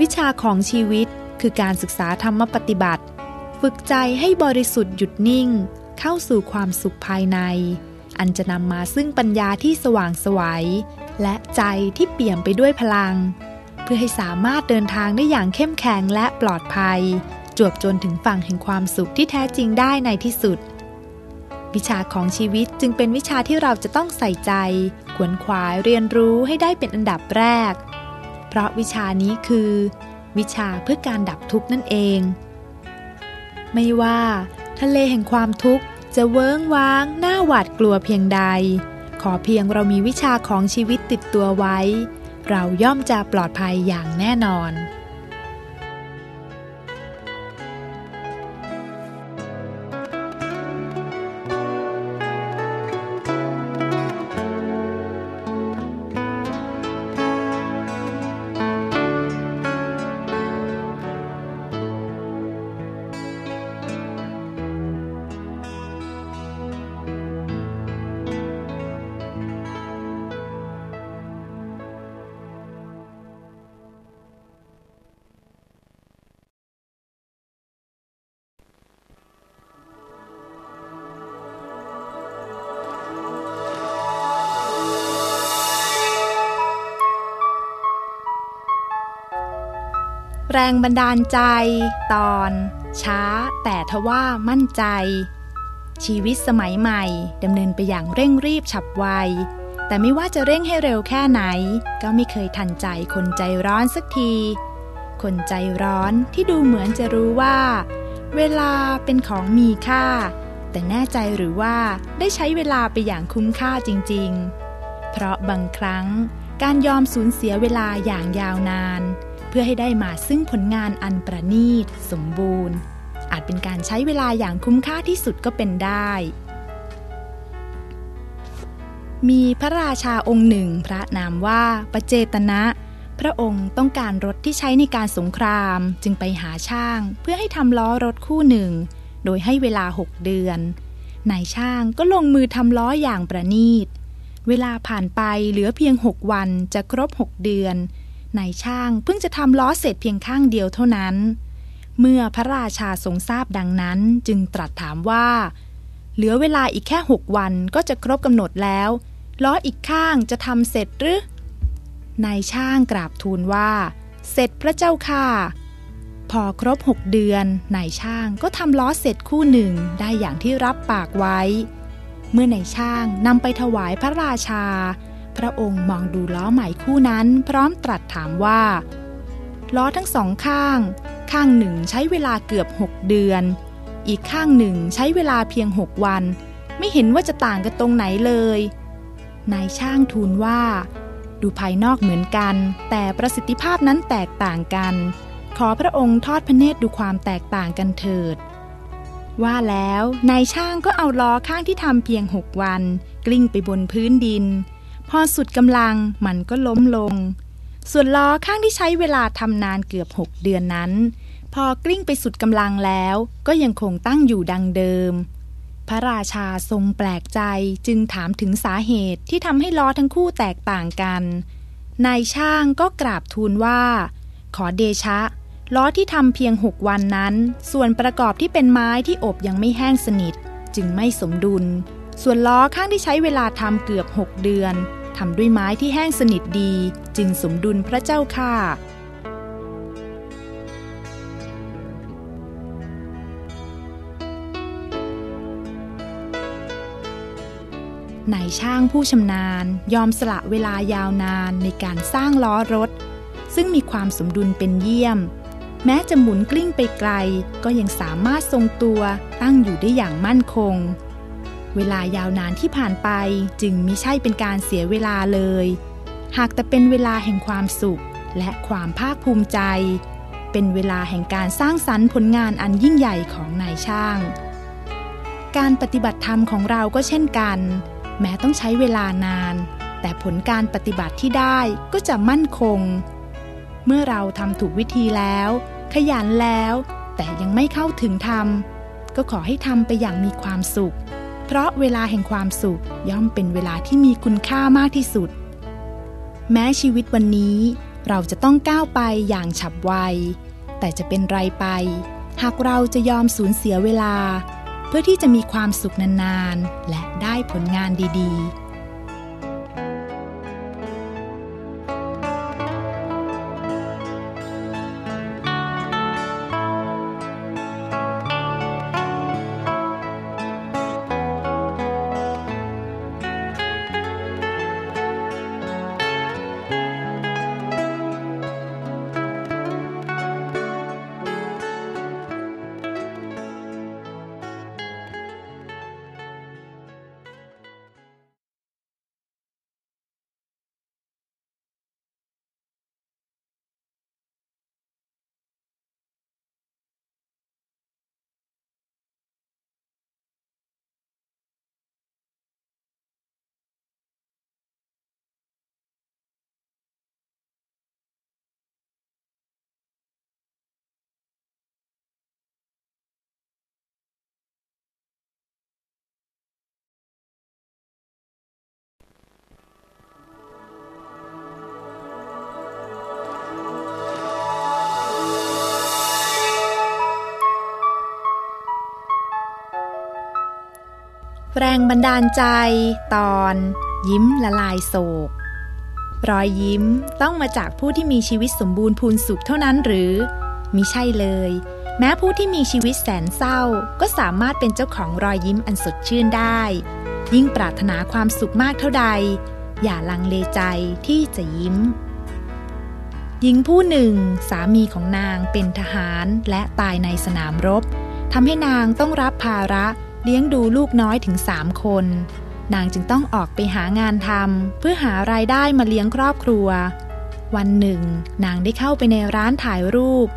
วิชาของชีวิตคือการศึกษาธรรมปฏิบัติ ฝึกใจให้บริสุทธิ์หยุดนิ่ง เข้าสู่ความสุขภายใน อันจะนำมาซึ่งปัญญาที่สว่างสวยัย และใจที่เปี่ยมไปด้วยพลัง เพื่อให้สามารถเดินทางได้อย่างเข้มแข็งและปลอดภัย จวบจนถึงฝั่งแห่งความสุขที่แท้จริงได้ในที่สุด วิชาของชีวิตจึงเป็นวิชาที่เราจะต้องใส่ใจ ขวนขวายเรียนรู้ให้ได้เป็นอันดับแรก เพราะวิชานี้คือ วิชาเพื่อการดับทุกข์นั่นเอง ไม่ว่า ทะเลแห่งความทุกข์จะเวิ้งว้างหน้าหวาดกลัวเพียงใด ขอเพียงเรามีวิชาของชีวิตติดตัวไว้ เราย่อมจะปลอดภัยอย่างแน่นอน แรงบันดาลใจ ตอน ช้าแต่ทว่ามั่นใจ ชีวิตสมัยใหม่ดำเนินไปอย่างเร่งรีบฉับไว แต่ไม่ว่าจะเร่งให้เร็วแค่ไหน ก็ไม่เคยทันใจคนใจร้อนสักที คนใจร้อนที่ดูเหมือนจะรู้ว่า เวลาเป็นของมีค่า แต่แน่ใจหรือว่าได้ใช้เวลาไปอย่างคุ้มค่าจริง ๆ เพราะบางครั้งการยอมสูญเสียเวลาอย่างยาวนาน เพื่อให้ได้มาซึ่งผลงานอันประณีต สมบูรณ์ อาจเป็นการใช้เวลาอย่างคุ้มค่าที่สุดก็เป็นได้ มีพระราชาองค์หนึ่งพระนามว่าประเจตนะ พระองค์ต้องการรถที่ใช้ในการสงครามจึงไปหาช่าง เพื่อให้ทำล้อรถคู่หนึ่ง โดยให้เวลาหกเดือนนายช่างก็ลงมือทำล้ออย่างประณีต เวลาผ่านไปเหลือเพียงหกวันจะครบหกเดือน นายช่างเพิ่งจะทำล้อเสร็จเพียงข้างเดียวเท่านั้น เมื่อพระราชาทรงทราบดังนั้นจึงตรัสถามว่า เหลือเวลาอีกแค่หกวันก็จะครบกำหนดแล้ว ล้ออีกข้างจะทำเสร็จหรือนายช่างกราบทูลว่า เสร็จพระเจ้าค่ะ พอครบหกเดือนนายช่างก็ทำล้อเสร็จคู่หนึ่งได้อย่างที่รับปากไว้ เมื่อนายช่างนำไปถวายพระราชา พระองค์มองดูล้อใหม่คู่นั้นพร้อมตรัสถามว่า ล้อทั้งสองข้าง ข้างหนึ่งใช้เวลาเกือบหกเดือน อีกข้างหนึ่งใช้เวลาเพียงหกวัน ไม่เห็นว่าจะต่างกันตรงไหนเลย นายช่างทูลว่า ดูภายนอกเหมือนกัน แต่ประสิทธิภาพนั้นแตกต่างกัน ขอพระองค์ทอดพระเนตรดูความแตกต่างกันเถิดว่าแล้วนายช่างก็เอาล้อข้างที่ทำเพียงหกวัน กลิ้งไปบนพื้นดิน พอสุดกำลังมันก็ล้มลง ส่วนล้อข้างที่ใช้เวลาทำนานเกือบหกเดือนนั้น พอกลิ้งไปสุดกำลังแล้วก็ยังคงตั้งอยู่ดังเดิม พระราชาทรงแปลกใจจึงถามถึงสาเหตุที่ทำให้ล้อทั้งคู่แตกต่างกัน นายช่างก็กราบทูลว่า ขอเดชะ ล้อที่ทำเพียงหกวันนั้น ส่วนประกอบที่เป็นไม้ที่อบยังไม่แห้งสนิท จึงไม่สมดุล ส่วนล้อข้างที่ใช้เวลาทำเกือบหกเดือน ทำด้วยไม้ที่แห้งสนิทดี จึงสมดุลพระเจ้าค่ะนายช่างผู้ชำนาญ ยอมสละเวลายาวนานในการสร้างล้อรถ ซึ่งมีความสมดุลเป็นเยี่ยม แม้จะหมุนกลิ้งไปไกล ก็ยังสามารถทรงตัวตั้งอยู่ได้อย่างมั่นคง เวลายาวนานที่ผ่านไปจึงมิใช่เป็นการเสียเวลาเลย หากแต่เป็นเวลาแห่งความสุข และความภาคภูมิใจ เป็นเวลาแห่งการสร้างสรรค์ผลงานอันยิ่งใหญ่ของนายช่าง การปฏิบัติธรรมของเราก็เช่นกัน แม้ต้องใช้เวลานาน แต่ผลการปฏิบัติที่ได้ก็จะมั่นคง เมื่อเราทำถูกวิธีแล้ว ขยันแล้วแแต่ยังไม่เข้าถึงธรรมก็ขอให้ทำไปอย่างมีความสุข เพราะเวลาแห่งความสุขย่อมเป็นเวลาที่มีคุณค่ามากที่สุด แม้ชีวิตวันนี้เราจะต้องก้าวไปอย่างฉับไว แต่จะเป็นไรไป หากเราจะยอมสูญเสียเวลา เพื่อที่จะมีความสุขนานๆ และได้ผลงานดีๆ แรงบันดาลใจ ตอน ยิ้มละลายโศก รอยยิ้มต้องมาจากผู้ที่มีชีวิตสมบูรณ์พูนสุขเท่านั้นหรือมิใช่เลย แม้ผู้ที่มีชีวิตแสนเศร้า ก็สามารถเป็นเจ้าของรอยยิ้มอันสดชื่นได้ ยิ่งปรารถนาความสุขมากเท่าใด อย่าลังเลใจที่จะยิ้ม หญิงผู้หนึ่ง สามีของนางเป็นทหารและตายในสนามรบทำให้นางต้องรับภาระ เลี้ยงดูลูกน้อยถึงสามคน นางจึงต้องออกไปหางานทำเพื่อหารายได้มาเลี้ยงครอบครัว วันหนึ่ง นางได้เข้าไปในร้านถ่ายรูป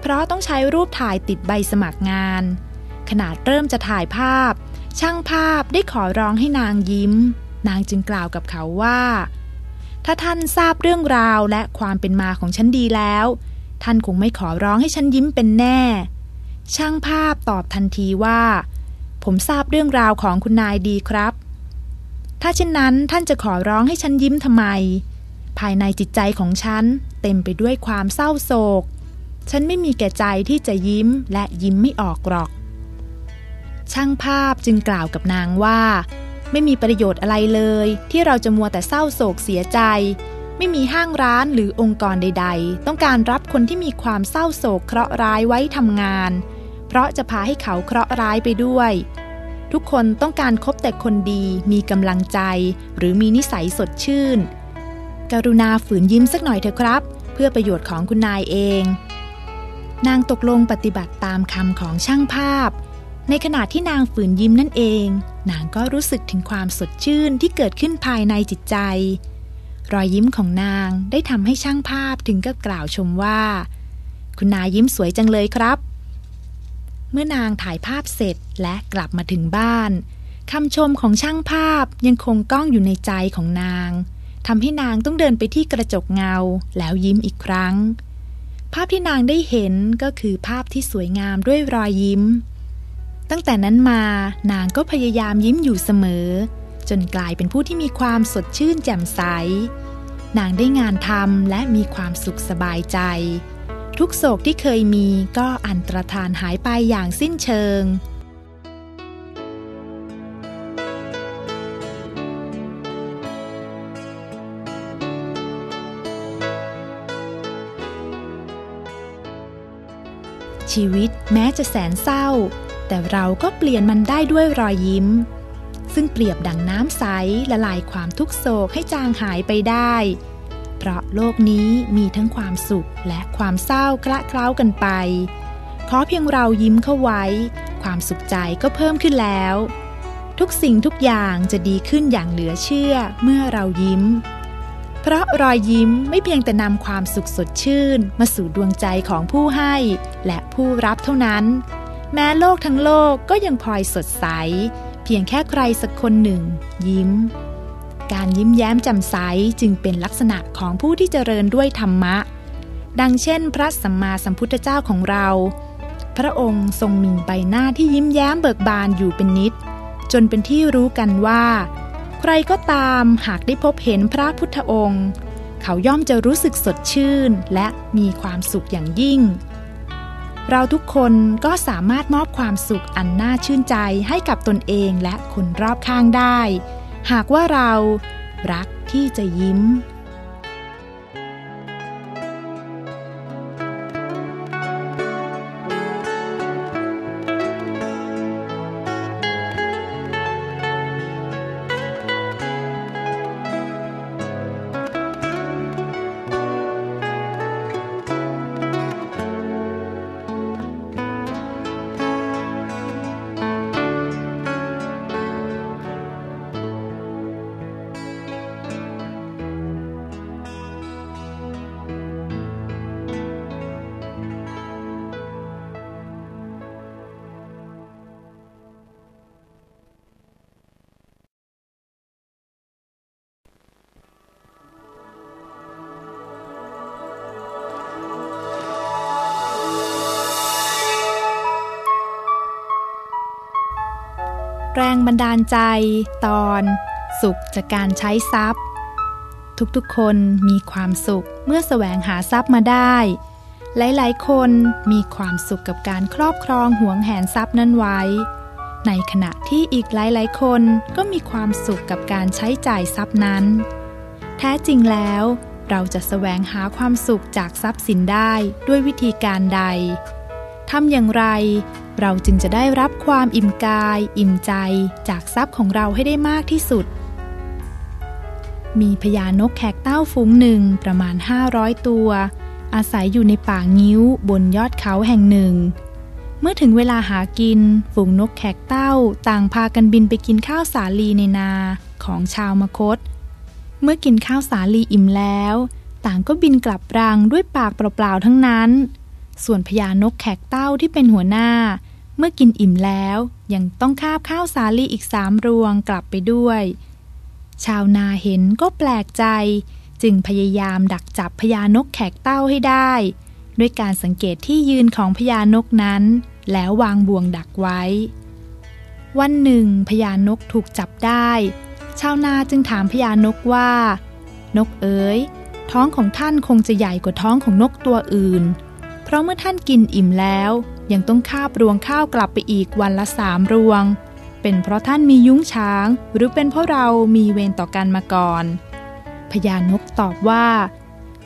เพราะต้องใช้รูปถ่ายติดใบสมัครงาน ขนาดเริ่มจะถ่ายภาพ ช่างภาพได้ขอร้องให้นางยิ้ม นางจึงกล่าวกับเขาว่า ถ้าท่านทราบเรื่องราวและความเป็นมาของฉันดีแล้ว ท่านคงไม่ขอร้องให้ฉันยิ้มเป็นแน่ ช่างภาพตอบทันทีว่า ผมทราบเรื่องราวของคุณนายดีครับ ถ้าเช่นนั้นท่านจะขอร้องให้ฉันยิ้มทำไม ภายในจิตใจของฉัน เต็มไปด้วยความเศร้าโศก ฉันไม่มีแก่ใจที่จะยิ้มและยิ้มไม่ออกหรอก ช่างภาพจึงกล่าวกับนางว่า ไม่มีประโยชน์อะไรเลย ที่เราจะมัวแต่เศร้าโศกเสียใจ ไม่มีห้างร้านหรือองค์กรใด ๆ ต้องการรับคนที่มีความเศร้าโศกเคราะห์ร้ายไว้ทำงาน เพราะจะพาให้เขาเคราะห์ร้ายไปด้วย ทุกคนต้องการคบแต่คนดีมีกำลังใจ หรือมีนิสัยสดชื่น กรุณาฝืนยิ้มสักหน่อยเถอะครับ เพื่อประโยชน์ของคุณนายเอง นางตกลงปฏิบัติตามคำของช่างภาพ ในขณะที่นางฝืนยิ้มนั่นเอง นางก็รู้สึกถึงความสดชื่นที่เกิดขึ้นภายในจิตใจ รอยยิ้มของนางได้ทำให้ช่างภาพถึงกับกล่าวชมว่า คุณนายยิ้มสวยจังเลยครับ เมื่อนางถ่ายภาพเสร็จและกลับมาถึงบ้านคำชมของช่างภาพยังคงก้องอยู่ในใจของนางทำให้นางต้องเดินไปที่กระจกเงาแล้วยิ้มอีกครั้ง ภาพที่นางได้เห็นก็คือภาพที่สวยงามด้วยรอยยิ้ม ตั้งแต่นั้นมานางก็พยายามยิ้มอยู่เสมอ จนกลายเป็นผู้ที่มีความสดชื่นแจ่มใส นางได้งานทำและมีความสุขสบายใจ ทุกโศกที่เคยมีก็อันตรธานหายไปอย่างสิ้นเชิง ชีวิตแม้จะแสนเศร้า แต่เราก็เปลี่ยนมันได้ด้วยรอยยิ้ม ซึ่งเปรียบดังน้ำใสละลายความทุกโศกให้จางหายไปได้ เพราะโลกนี้มีทั้งความสุขและความเศร้าคละเคล้ากันไป ขอเพียงเรายิ้มเข้าไว้ ความสุขใจก็เพิ่มขึ้นแล้ว ทุกสิ่งทุกอย่างจะดีขึ้นอย่างเหลือเชื่อเมื่อเรายิ้ม เพราะรอยยิ้มไม่เพียงแต่นำความสุขสดชื่น มาสู่ดวงใจของผู้ให้ และผู้รับเท่านั้น แม้โลกทั้งโลกก็ยังพลอยสดใส เพียงแค่ใครสักคนหนึ่ง ยิ้ม การยิ้มแย้มแจ่มใสจึงเป็นลักษณะของผู้ที่เจริญด้วยธรรมะ ดังเช่น พระสัมมาสัมพุทธเจ้าของเราพพระองค์ทรงมีใบหน้าที่ยิ้มแย้มเบิกบานอยู่เป็นนิด จนเป็นที่รู้กันว่า ใครก็ตามหากได้พบเห็นพระพุทธองค์ เขาย่อมจะรู้สึกสดชื่นและมีความสุขอย่างยิ่งเราทุกคนก็สามารถมอบความสุขอันน่าชื่นใจให้กับตนเองและคนรอบข้างได้ หากว่าเรารักที่จะยิ้ม บันดาลใจ ตอน สุขจากการใช้ทรัพย์ ทุกๆคนมีความสุขเมื่อแสวงหาทรัพย์มาได้ หลายๆ คนมีความสุขกับการครอบครองหวงแหนทรัพย์นั้นไว้ ในขณะที่อีกหลายๆ คนก็มีความสุขกับการใช้จ่ายทรัพย์นั้น แท้จริงแล้ว เราจะแสวงหาความสุขจากทรัพย์สินได้ด้วยวิธีการใด ทำอย่างไร เราจึงจะได้รับความอิ่มกาย อิ่มใจจากทรัพย์ของเราให้ได้มากที่สุด มีพญานกแขกเต้าฝูงหนึ่งประมาณ 500 ตัว อาศัยอยู่ในป่างิ้วบนยอดเขาแห่งหนึ่ง เมื่อถึงเวลาหากิน ฝูงนกแขกเต้าต่างพากันบินไปกินข้าวสาลีในนาของชาวมคต เมื่อกินข้าวสาลีอิ่มแล้ว ต่างก็บินกลับรังด้วยปากเปล่าๆทั้งนั้น ส่วนพญานกแขกเต้าที่เป็นหัวหน้า เมื่อกินอิ่มแล้วยังต้องคาบข้าวสาลีอีกสามรวงกลับไปด้วย ชาวนาเห็นก็แปลกใจ จึงพยายามดักจับพญานกแขกเต้าให้ได้ ด้วยการสังเกตที่ยืนของพญานกนั้น แล้ววางบ่วงดักไว้ วันหนึ่งพญานกถูกจับได้ ชาวนาจึงถามพญานกว่า นกเอ๋ยท้องของท่านคงจะใหญ่กว่าท้องของนกตัวอื่น ราะเมื่อท่านกินอิ่มแล้ว ยังต้องคาบรวงข้าวกลับไปอีกวันละสามรวง เป็นเพราะท่านมียุ้งช้าง หรือเป็นเพราะเรามีเวรต่อกันมาก่อน พญานกตอบว่า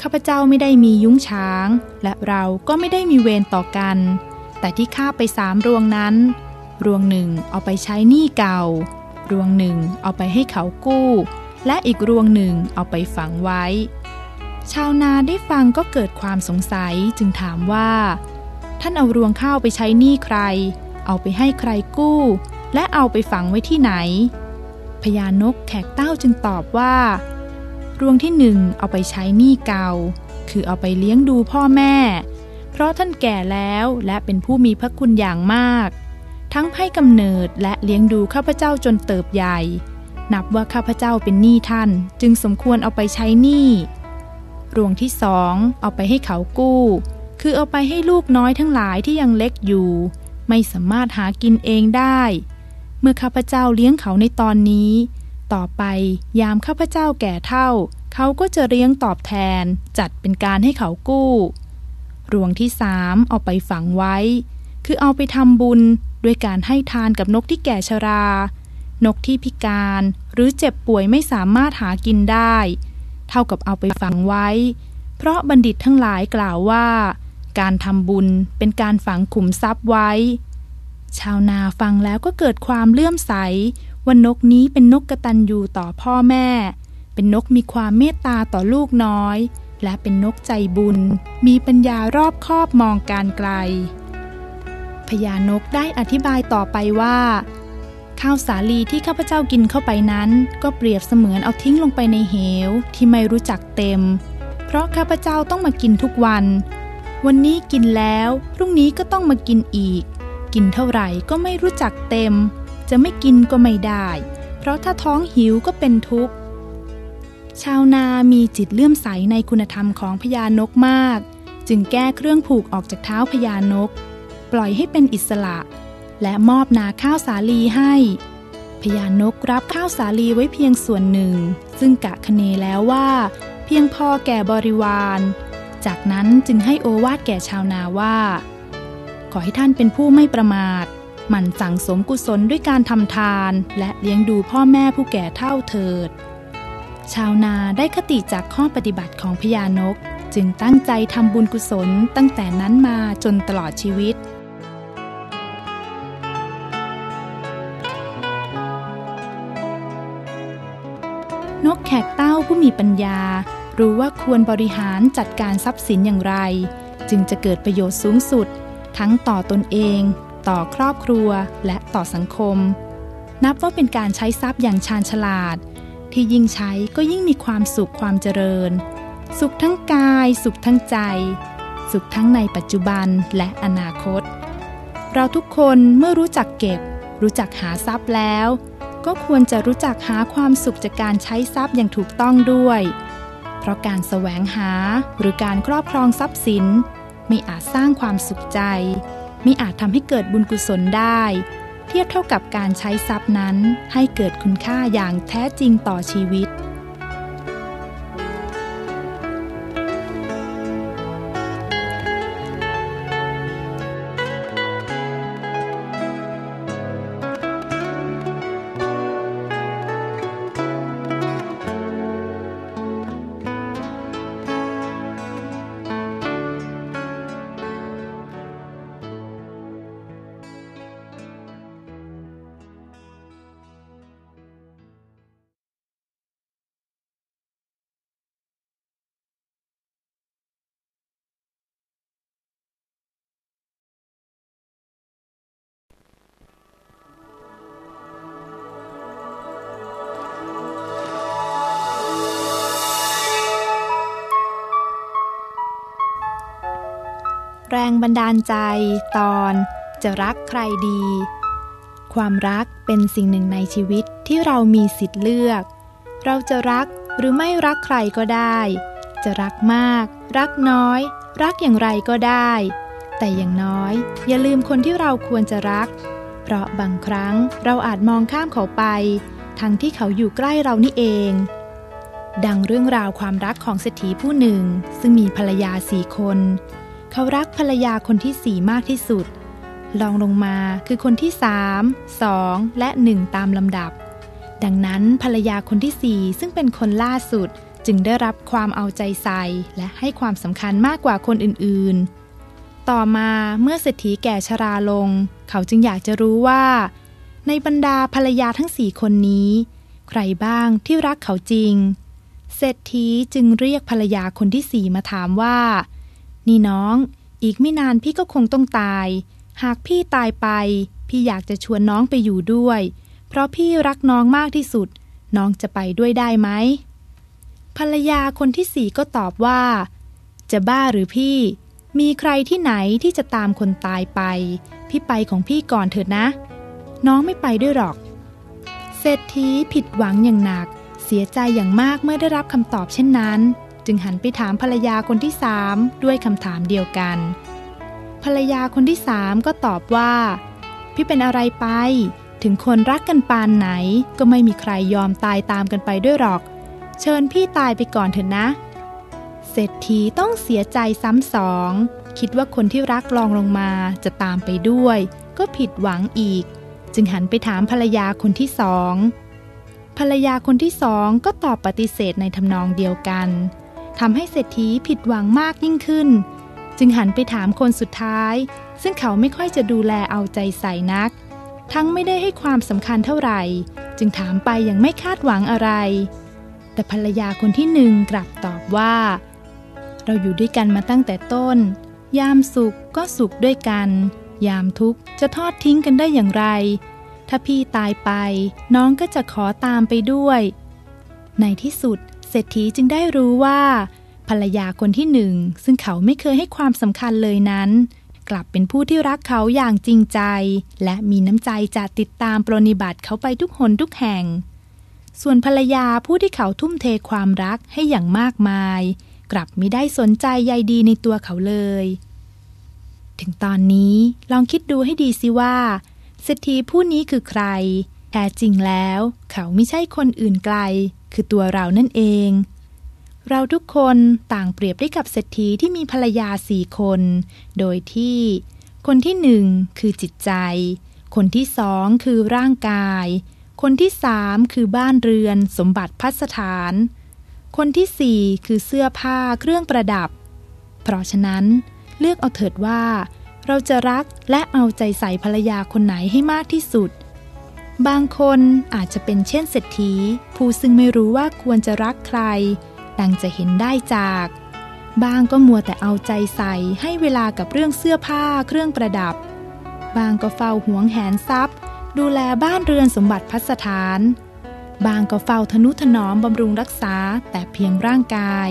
ข้าพเจ้าไม่ได้มียุ้งช้าง และเราก็ไม่ได้มีเวรต่อกัน แต่ที่ข้าไปสามรวงนั้น รวงหนึ่งเอาไปใช้หนี้เก่า รวงหนึ่งเอาไปให้เขากู้ และอีกรวงหนึ่งเอาไปฝังไว้ ชาวนาได้ฟังก็เกิดความสงสัยจึงถามว่า ท่านเอารวงข้าวไปใช้หนี้ใคร เอาไปให้ใครกู้ และเอาไปฝังไว้ที่ไหน พญานกแขกเต้าจึงตอบว่า รวงที่หนึ่งเอาไปใช้หนี้เก่า คือเอาไปเลี้ยงดูพ่อแม่ เพราะท่านแก่แล้วและเป็นผู้มีพระคุณอย่างมาก ทั้งให้กำเนิดและเลี้ยงดูข้าพเจ้าจนเติบใหญ่ นับว่าข้าพเจ้าเป็นหนี้ท่าน จึงสมควรเอาไปใช้หนี้ รวงที่สองเอาไปให้เขากู้ คือเอาไปให้ลูกน้อยทั้งหลายที่ยังเล็กอยู่ ไม่สามารถหากินเองได้ เมื่อข้าพเจ้าเลี้ยงเขาในตอนนี้ ต่อไปยามข้าพเจ้าแก่เท่า เขาก็จะเลี้ยงตอบแทนจัดเป็นการให้เขากู้รวงที่สามเอาไปฝังไว้ คือเอาไปทำบุญด้วยการให้ทานกับนกที่แก่ชรา นกที่พิการหรือเจ็บป่วยไม่สามารถหากินได้ เท่ากับเอาไปฝังไว้ เพราะบัณฑิตทั้งหลายกล่าวว่า การทำบุญเป็นการฝังขุมทรัพย์ไว้ ชาวนาฟังแล้วก็เกิดความเลื่อมใสว่านกนี้เป็นนกกระตันยูต่อพ่อแม่ เป็นนกมีความเมตตาต่อลูกน้อย และเป็นนกใจบุญ มีปัญญารอบคอบมองการไกล พญานกได้อธิบายต่อไปว่า ข้าวสาลีที่ข้าพเจ้ากินเข้าไปนั้น ก็เปรียบเสมือนเอาทิ้งลงไปในเหวที่ไม่รู้จักเต็ม เพราะข้าพเจ้าต้องมากินทุกวัน วันนี้กินแล้วพรุ่งนี้ก็ต้องมากินอีก กินเท่าไหร่ก็ไม่รู้จักเต็ม จะไม่กินก็ไม่ได้ เพราะถ้าท้องหิวก็เป็นทุกข์ ชาวนามีจิตเลื่อมใสในคุณธรรมของพญานกมาก จึงแก้เครื่องผูกออกจากเท้าพญานกปปล่อยให้เป็นอิสระ และมอบนาข้าวสาลีให้ พญานกรับข้าวสาลีไว้เพียงส่วนหนึ่ง ซึ่งกะคะเนแล้วว่า เพียงพอแก่บริวาร จากนั้นจึงให้โอวาดแก่ชาวนาว่า ขอให้ท่านเป็นผู้ไม่ประมาทหมั่นสั่งสมกุศลด้วยการทำทาน และเลี้ยงดูพ่อแม่ผู้แก่เท่าเถิด ชาวนาได้คติจากข้อปฏิบัติของพญานก จึงตั้งใจทำบุญกุศลตั้งแต่นั้นมาจนตลอดชีวิต นกแขกเต้าผู้มีปัญญา รู้ว่าควรบริหารจัดการทรัพย์สินอย่างไร จึงจะเกิดประโยชน์สูงสุด ทั้งต่อตนเอง ต่อครอบครัวและต่อสังคม นับว่าเป็นการใช้ทรัพย์อย่างชาญฉลาด ที่ยิ่งใช้ก็ยิ่งมีความสุขความเจริญ สุขทั้งกาย สุขทั้งใจ สุขทั้งในปัจจุบันและอนาคต เราทุกคนเมื่อรู้จักเก็บ รู้จักหาทรัพย์แล้ว ก็ควรจะรู้จักหาความสุขจากการใช้ทรัพย์อย่างถูกต้องด้วย เพราะการแสวงหาหรือการครอบครองทรัพย์สิน ไม่อาจสร้างความสุขใจ ไม่อาจทำให้เกิดบุญกุศลได้ เทียบเท่ากับการใช้ทรัพย์นั้นให้เกิดคุณค่าอย่างแท้จริงต่อชีวิต รงบันดาลใจตอนจะรักใครดี ความรักเป็นสิ่งหนึ่งในชีวิตที่เรามีสิทธิ์เลือก เราจะรักหรือไม่รักใครก็ได้ จะรักมาก รักน้อย รักอย่างไรก็ได้ แต่อย่างน้อย อย่าลืมคนที่เราควรจะรัก เพราะบางครั้งเราอาจมองข้ามเขาไป ทั้งที่เขาอยู่ใกล้เรานี่เองดังเรื่องราวความรักของเศรษฐีผู้หนึ่ง ซึ่งมีภรรยาสี่คน เขารักภรรยาคนที่สี่มากที่สุดลองลงมาคือคนที่สามสองและหนึ่งตามลำดับ ดังนั้นภรรยาคนที่สี่ซึ่งเป็นคนล่าสุดจึงได้รับความเอาใจใส่และให้ความสำคัญมากกว่าคนอื่นๆ ต่อมาเมื่อเศรษฐีแก่ชราลง เขาจึงอยากจะรู้ว่า ในบรรดาภรรยาทั้งสี่คนนี้ ใครบ้างที่รักเขาจริง เศรษฐีจึงเรียกภรรยาคนที่สี่มาถามว่า นี่น้อง อีกไม่นานพี่ก็คงต้องตาย หากพี่ตายไป พี่อยากจะชวนน้องไปอยู่ด้วย เพราะพี่รักน้องมากที่สุด น้องจะไปด้วยได้ไหมภรรยาคนที่สี่ก็ตอบว่า จะบ้าหรือพี่ มีใครที่ไหนที่จะตามคนตายไป พี่ไปของพี่ก่อนเถิดนะ น้องไม่ไปด้วยหรอก เศรษฐีผิดหวังอย่างหนัก เสียใจอย่างมากเมื่อได้รับคำตอบเช่นนั้น จึงหันไปถามภรรยาคนที่สามด้วยคำถามเดียวกัน ภรรยาคนที่สามก็ตอบว่า พี่เป็นอะไรไป ถึงคนรักกันปานไหน ก็ไม่มีใครยอมตายตามกันไปด้วยหรอก เชิญพี่ตายไปก่อนเถอะนะ เศรษฐีต้องเสียใจซ้ำสอง คิดว่าคนที่รักลองลงมาจะตามไปด้วย ก็ผิดหวังอีก จึงหันไปถามภรรยาคนที่สองภรรยาคนที่สองก็ตอบปฏิเสธในทำนองเดียวกัน ทำให้เศรษฐีผิดหวังมากยิ่งขึ้น จึงหันไปถามคนสุดท้าย ซึ่งเขาไม่ค่อยจะดูแลเอาใจใส่นัก ทั้งไม่ได้ให้ความสำคัญเท่าไหร่ จึงถามไปอย่างไม่คาดหวังอะไร แต่ภรรยาคนที่หนึ่งกลับตอบว่า เราอยู่ด้วยกันมาตั้งแต่ต้น ยามสุขก็สุขด้วยกัน ยามทุกข์จะทอดทิ้งกันได้อย่างไร ถ้าพี่ตายไป น้องก็จะขอตามไปด้วย ในที่สุด เศรษฐีจึงได้รู้ว่า ภรรยาคนที่หนึ่ง ซึ่งเขาไม่เคยให้ความสำคัญเลยนั้น กลับเป็นผู้ที่รักเขาอย่างจริงใจ และมีน้ำใจจะติดตามปรนิบัติเขาไปทุกหนทุกแห่ง ส่วนภรรยาผู้ที่เขาทุ่มเทความรักให้อย่างมากมาย กลับไม่ได้สนใจใยดีในตัวเขาเลย ถึงตอนนี้ลองคิดดูให้ดีสิว่าเศรษฐีผู้นี้คือใคร แท้จริงแล้ว เขาไม่ใช่คนอื่นไกล คือตัวเรานั่นเอง เราทุกคนต่างเปรียบได้กับเศรษฐีที่มีภรรยาสี่คน โดยที่คนที่หนึ่งคือจิตใจ คนที่สองคือร่างกาย คนที่สามคือบ้านเรือนสมบัติพัสถาน คนที่สี่คือเสื้อผ้าเครื่องประดับ เพราะฉะนั้นเลือกเอาเถิดว่า เราจะรักและเอาใจใส่ภรรยาคนไหนให้มากที่สุด บางคนอาจจะเป็นเช่นเศรษฐี ผู้ซึ่งไม่รู้ว่าควรจะรักใคร ดังจะเห็นได้จาก บางก็มัวแต่เอาใจใส่ให้เวลากับเรื่องเสื้อผ้าเครื่องประดับ บางก็เฝ้าหวงแหนทรัพย์ ดูแลบ้านเรือนสมบัติพัสถาน บางก็เฝ้าทนุถนอมบำรุงรักษาแต่เพียงร่างกาย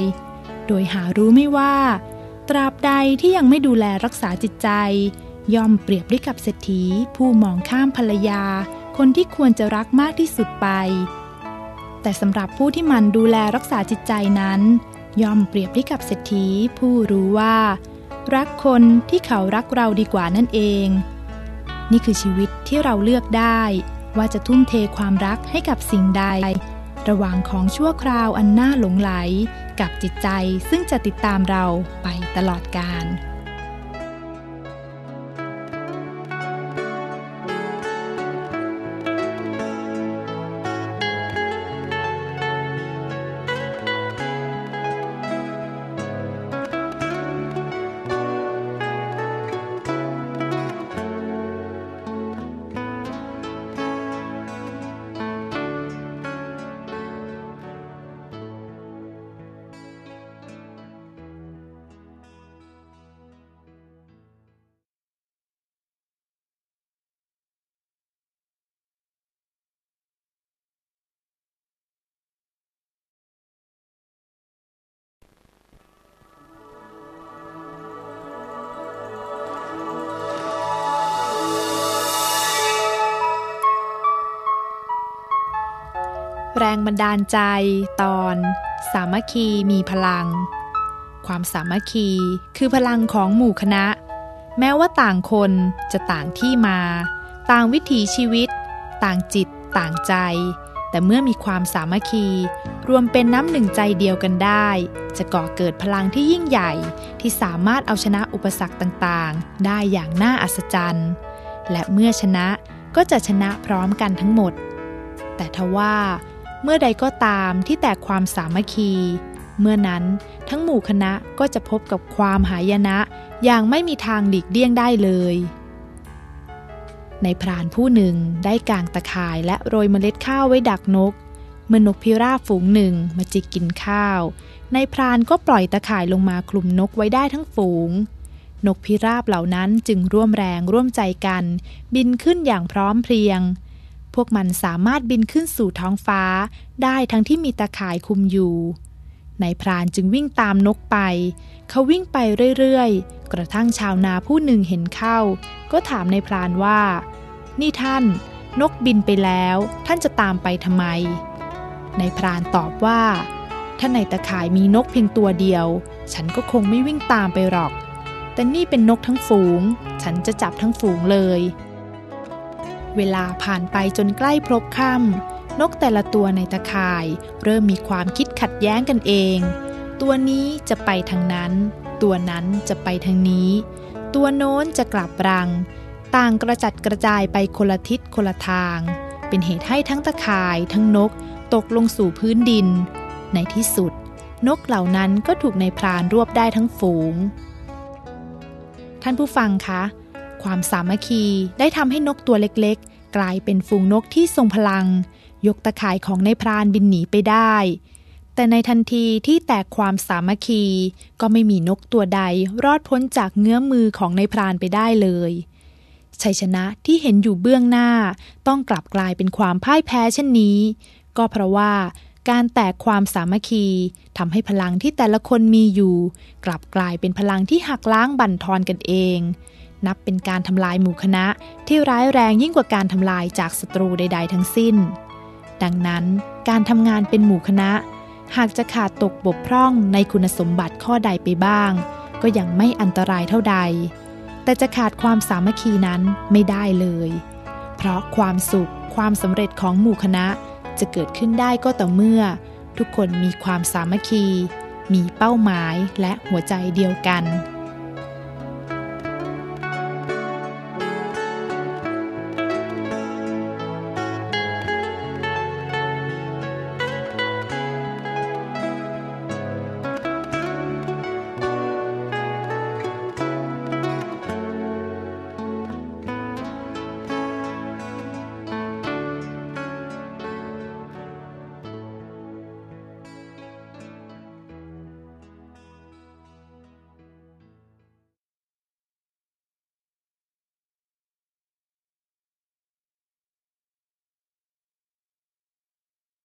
โดยหารู้ไม่ว่า ตราบใดที่ยังไม่ดูแลรักษาจิตใจ ย่อมเปรียบด้วยกับเศรษฐีผู้มองข้ามภรรยา คนที่ควรจะรักมากที่สุดไป แต่สำหรับผู้ที่มันดูแลรักษาจิตใจนั้น ย่อมเปรียบด้วยกับเศรษฐีผู้รู้ว่า รักคนที่เขารักเราดีกว่านั่นเอง นี่คือชีวิตที่เราเลือกได้ ว่าจะทุ่มเทความรักให้กับสิ่งใด ระหว่างของชั่วคราวอันน่าหลงไหล กับจิตใจซึ่งจะติดตามเราไปตลอดกาล แรงบันดาลใจ ตอน สามัคคีมีพลัง ความสามัคคีคือพลังของหมู่คณะ แม้ว่าต่างคนจะต่างที่มา ต่างวิถีชีวิต ต่างจิต ต่างใจ แต่เมื่อมีความสามัคคี รวมเป็นน้ำหนึ่งใจเดียวกันได้ จะก่อเกิดพลังที่ยิ่งใหญ่ที่สามารถเอาชนะอุปสรรคต่างๆ ได้อย่างน่าอัศจรรย์ และเมื่อชนะก็จะชนะพร้อมกันทั้งหมด แต่ทว่า เมื่อใดก็ตามที่แตกความสามัคคี เมื่อนั้นทั้งหมู่คณะก็จะพบกับความหายนะ อย่างไม่มีทางหลีกเลี่ยงได้เลย ในพรานผู้หนึ่งได้กางตะข่ายและโรยเมล็ดข้าวไว้ดักนก เมื่อนกพิราบฝูงหนึ่งมาจิกกินข้าว ในพรานก็ปล่อยตะข่ายลงมาคลุมนกไว้ได้ทั้งฝูง นกพิราบเหล่านั้นจึงร่วมแรงร่วมใจกัน บินขึ้นอย่างพร้อมเพรียง พวกมันสามารถบินขึ้นสู่ท้องฟ้า ได้ทั้งที่มีตาข่ายคุมอยู่นายพรานจึงวิ่งตามนกไป เขาวิ่งไปเรื่อยๆ กระทั่งชาวนาผู้หนึ่งเห็นเข้า ก็ถามนายพรานว่า นี่ท่าน นกบินไปแล้ว ท่านจะตามไปทำไมนายพรานตอบว่า ถ้าในตะข่ายมีนกเพียงตัวเดียว ฉันก็คงไม่วิ่งตามไปหรอก แต่นี่เป็นนกทั้งฝูง ฉันจะจับทั้งฝูงเลย เวลาผ่านไปจนใกล้พลบค่ำนกแต่ละตัวในตะข่าย เริ่มมีความคิดขัดแย้งกันเอง ตัวนี้จะไปทางนั้น ตัวนั้นจะไปทางนี้ ตัวโน้นจะกลับรัง ต่างกระจัดกระจายไปคนละทิศคนละทาง เป็นเหตุให้ทั้งตะข่ายทั้งนกตกลงสู่พื้นดิน ในที่สุด นกเหล่านั้นก็ถูกในพรานรวบได้ทั้งฝูง ท่านผู้ฟังคะ ความสามัคคีได้ทำให้นกตัวเล็กๆ กลายเป็นฝูงนกที่ทรงพลัง ยกตะข่ายของในพรานบินหนีไปได้ แต่ในทันทีที่แตกความสามัคคี ก็ไม่มีนกตัวใดรอดพ้นจากเงื้อมือของในพรานไปได้เลยชัยชนะที่เห็นอยู่เบื้องหน้า ต้องกลับกลายเป็นความพ่ายแพ้เช่นนี้ ก็เพราะว่าการแตกความสามัคคีทำให้พลังที่แต่ละคนมีอยู่ กลับกลายเป็นพลังที่หักล้างบั่นทอนกันเอง นับเป็นการทำลายหมู่คณะที่ร้ายแรงยิ่งกว่าการทำลายจากศัตรูใด ๆ ทั้งสิ้น ดังนั้นการทำงานเป็นหมู่คณะ หากจะขาดตกบกพร่องในคุณสมบัติข้อใดไปบ้าง ก็ยังไม่อันตรายเท่าใด แต่จะขาดความสามัคคีนั้นไม่ได้เลย เพราะความสุขความสำเร็จของหมู่คณะจะเกิดขึ้นได้ก็ต่อเมื่อ ทุกคนมีความสามัคคี มีเป้าหมายและหัวใจเดียวกัน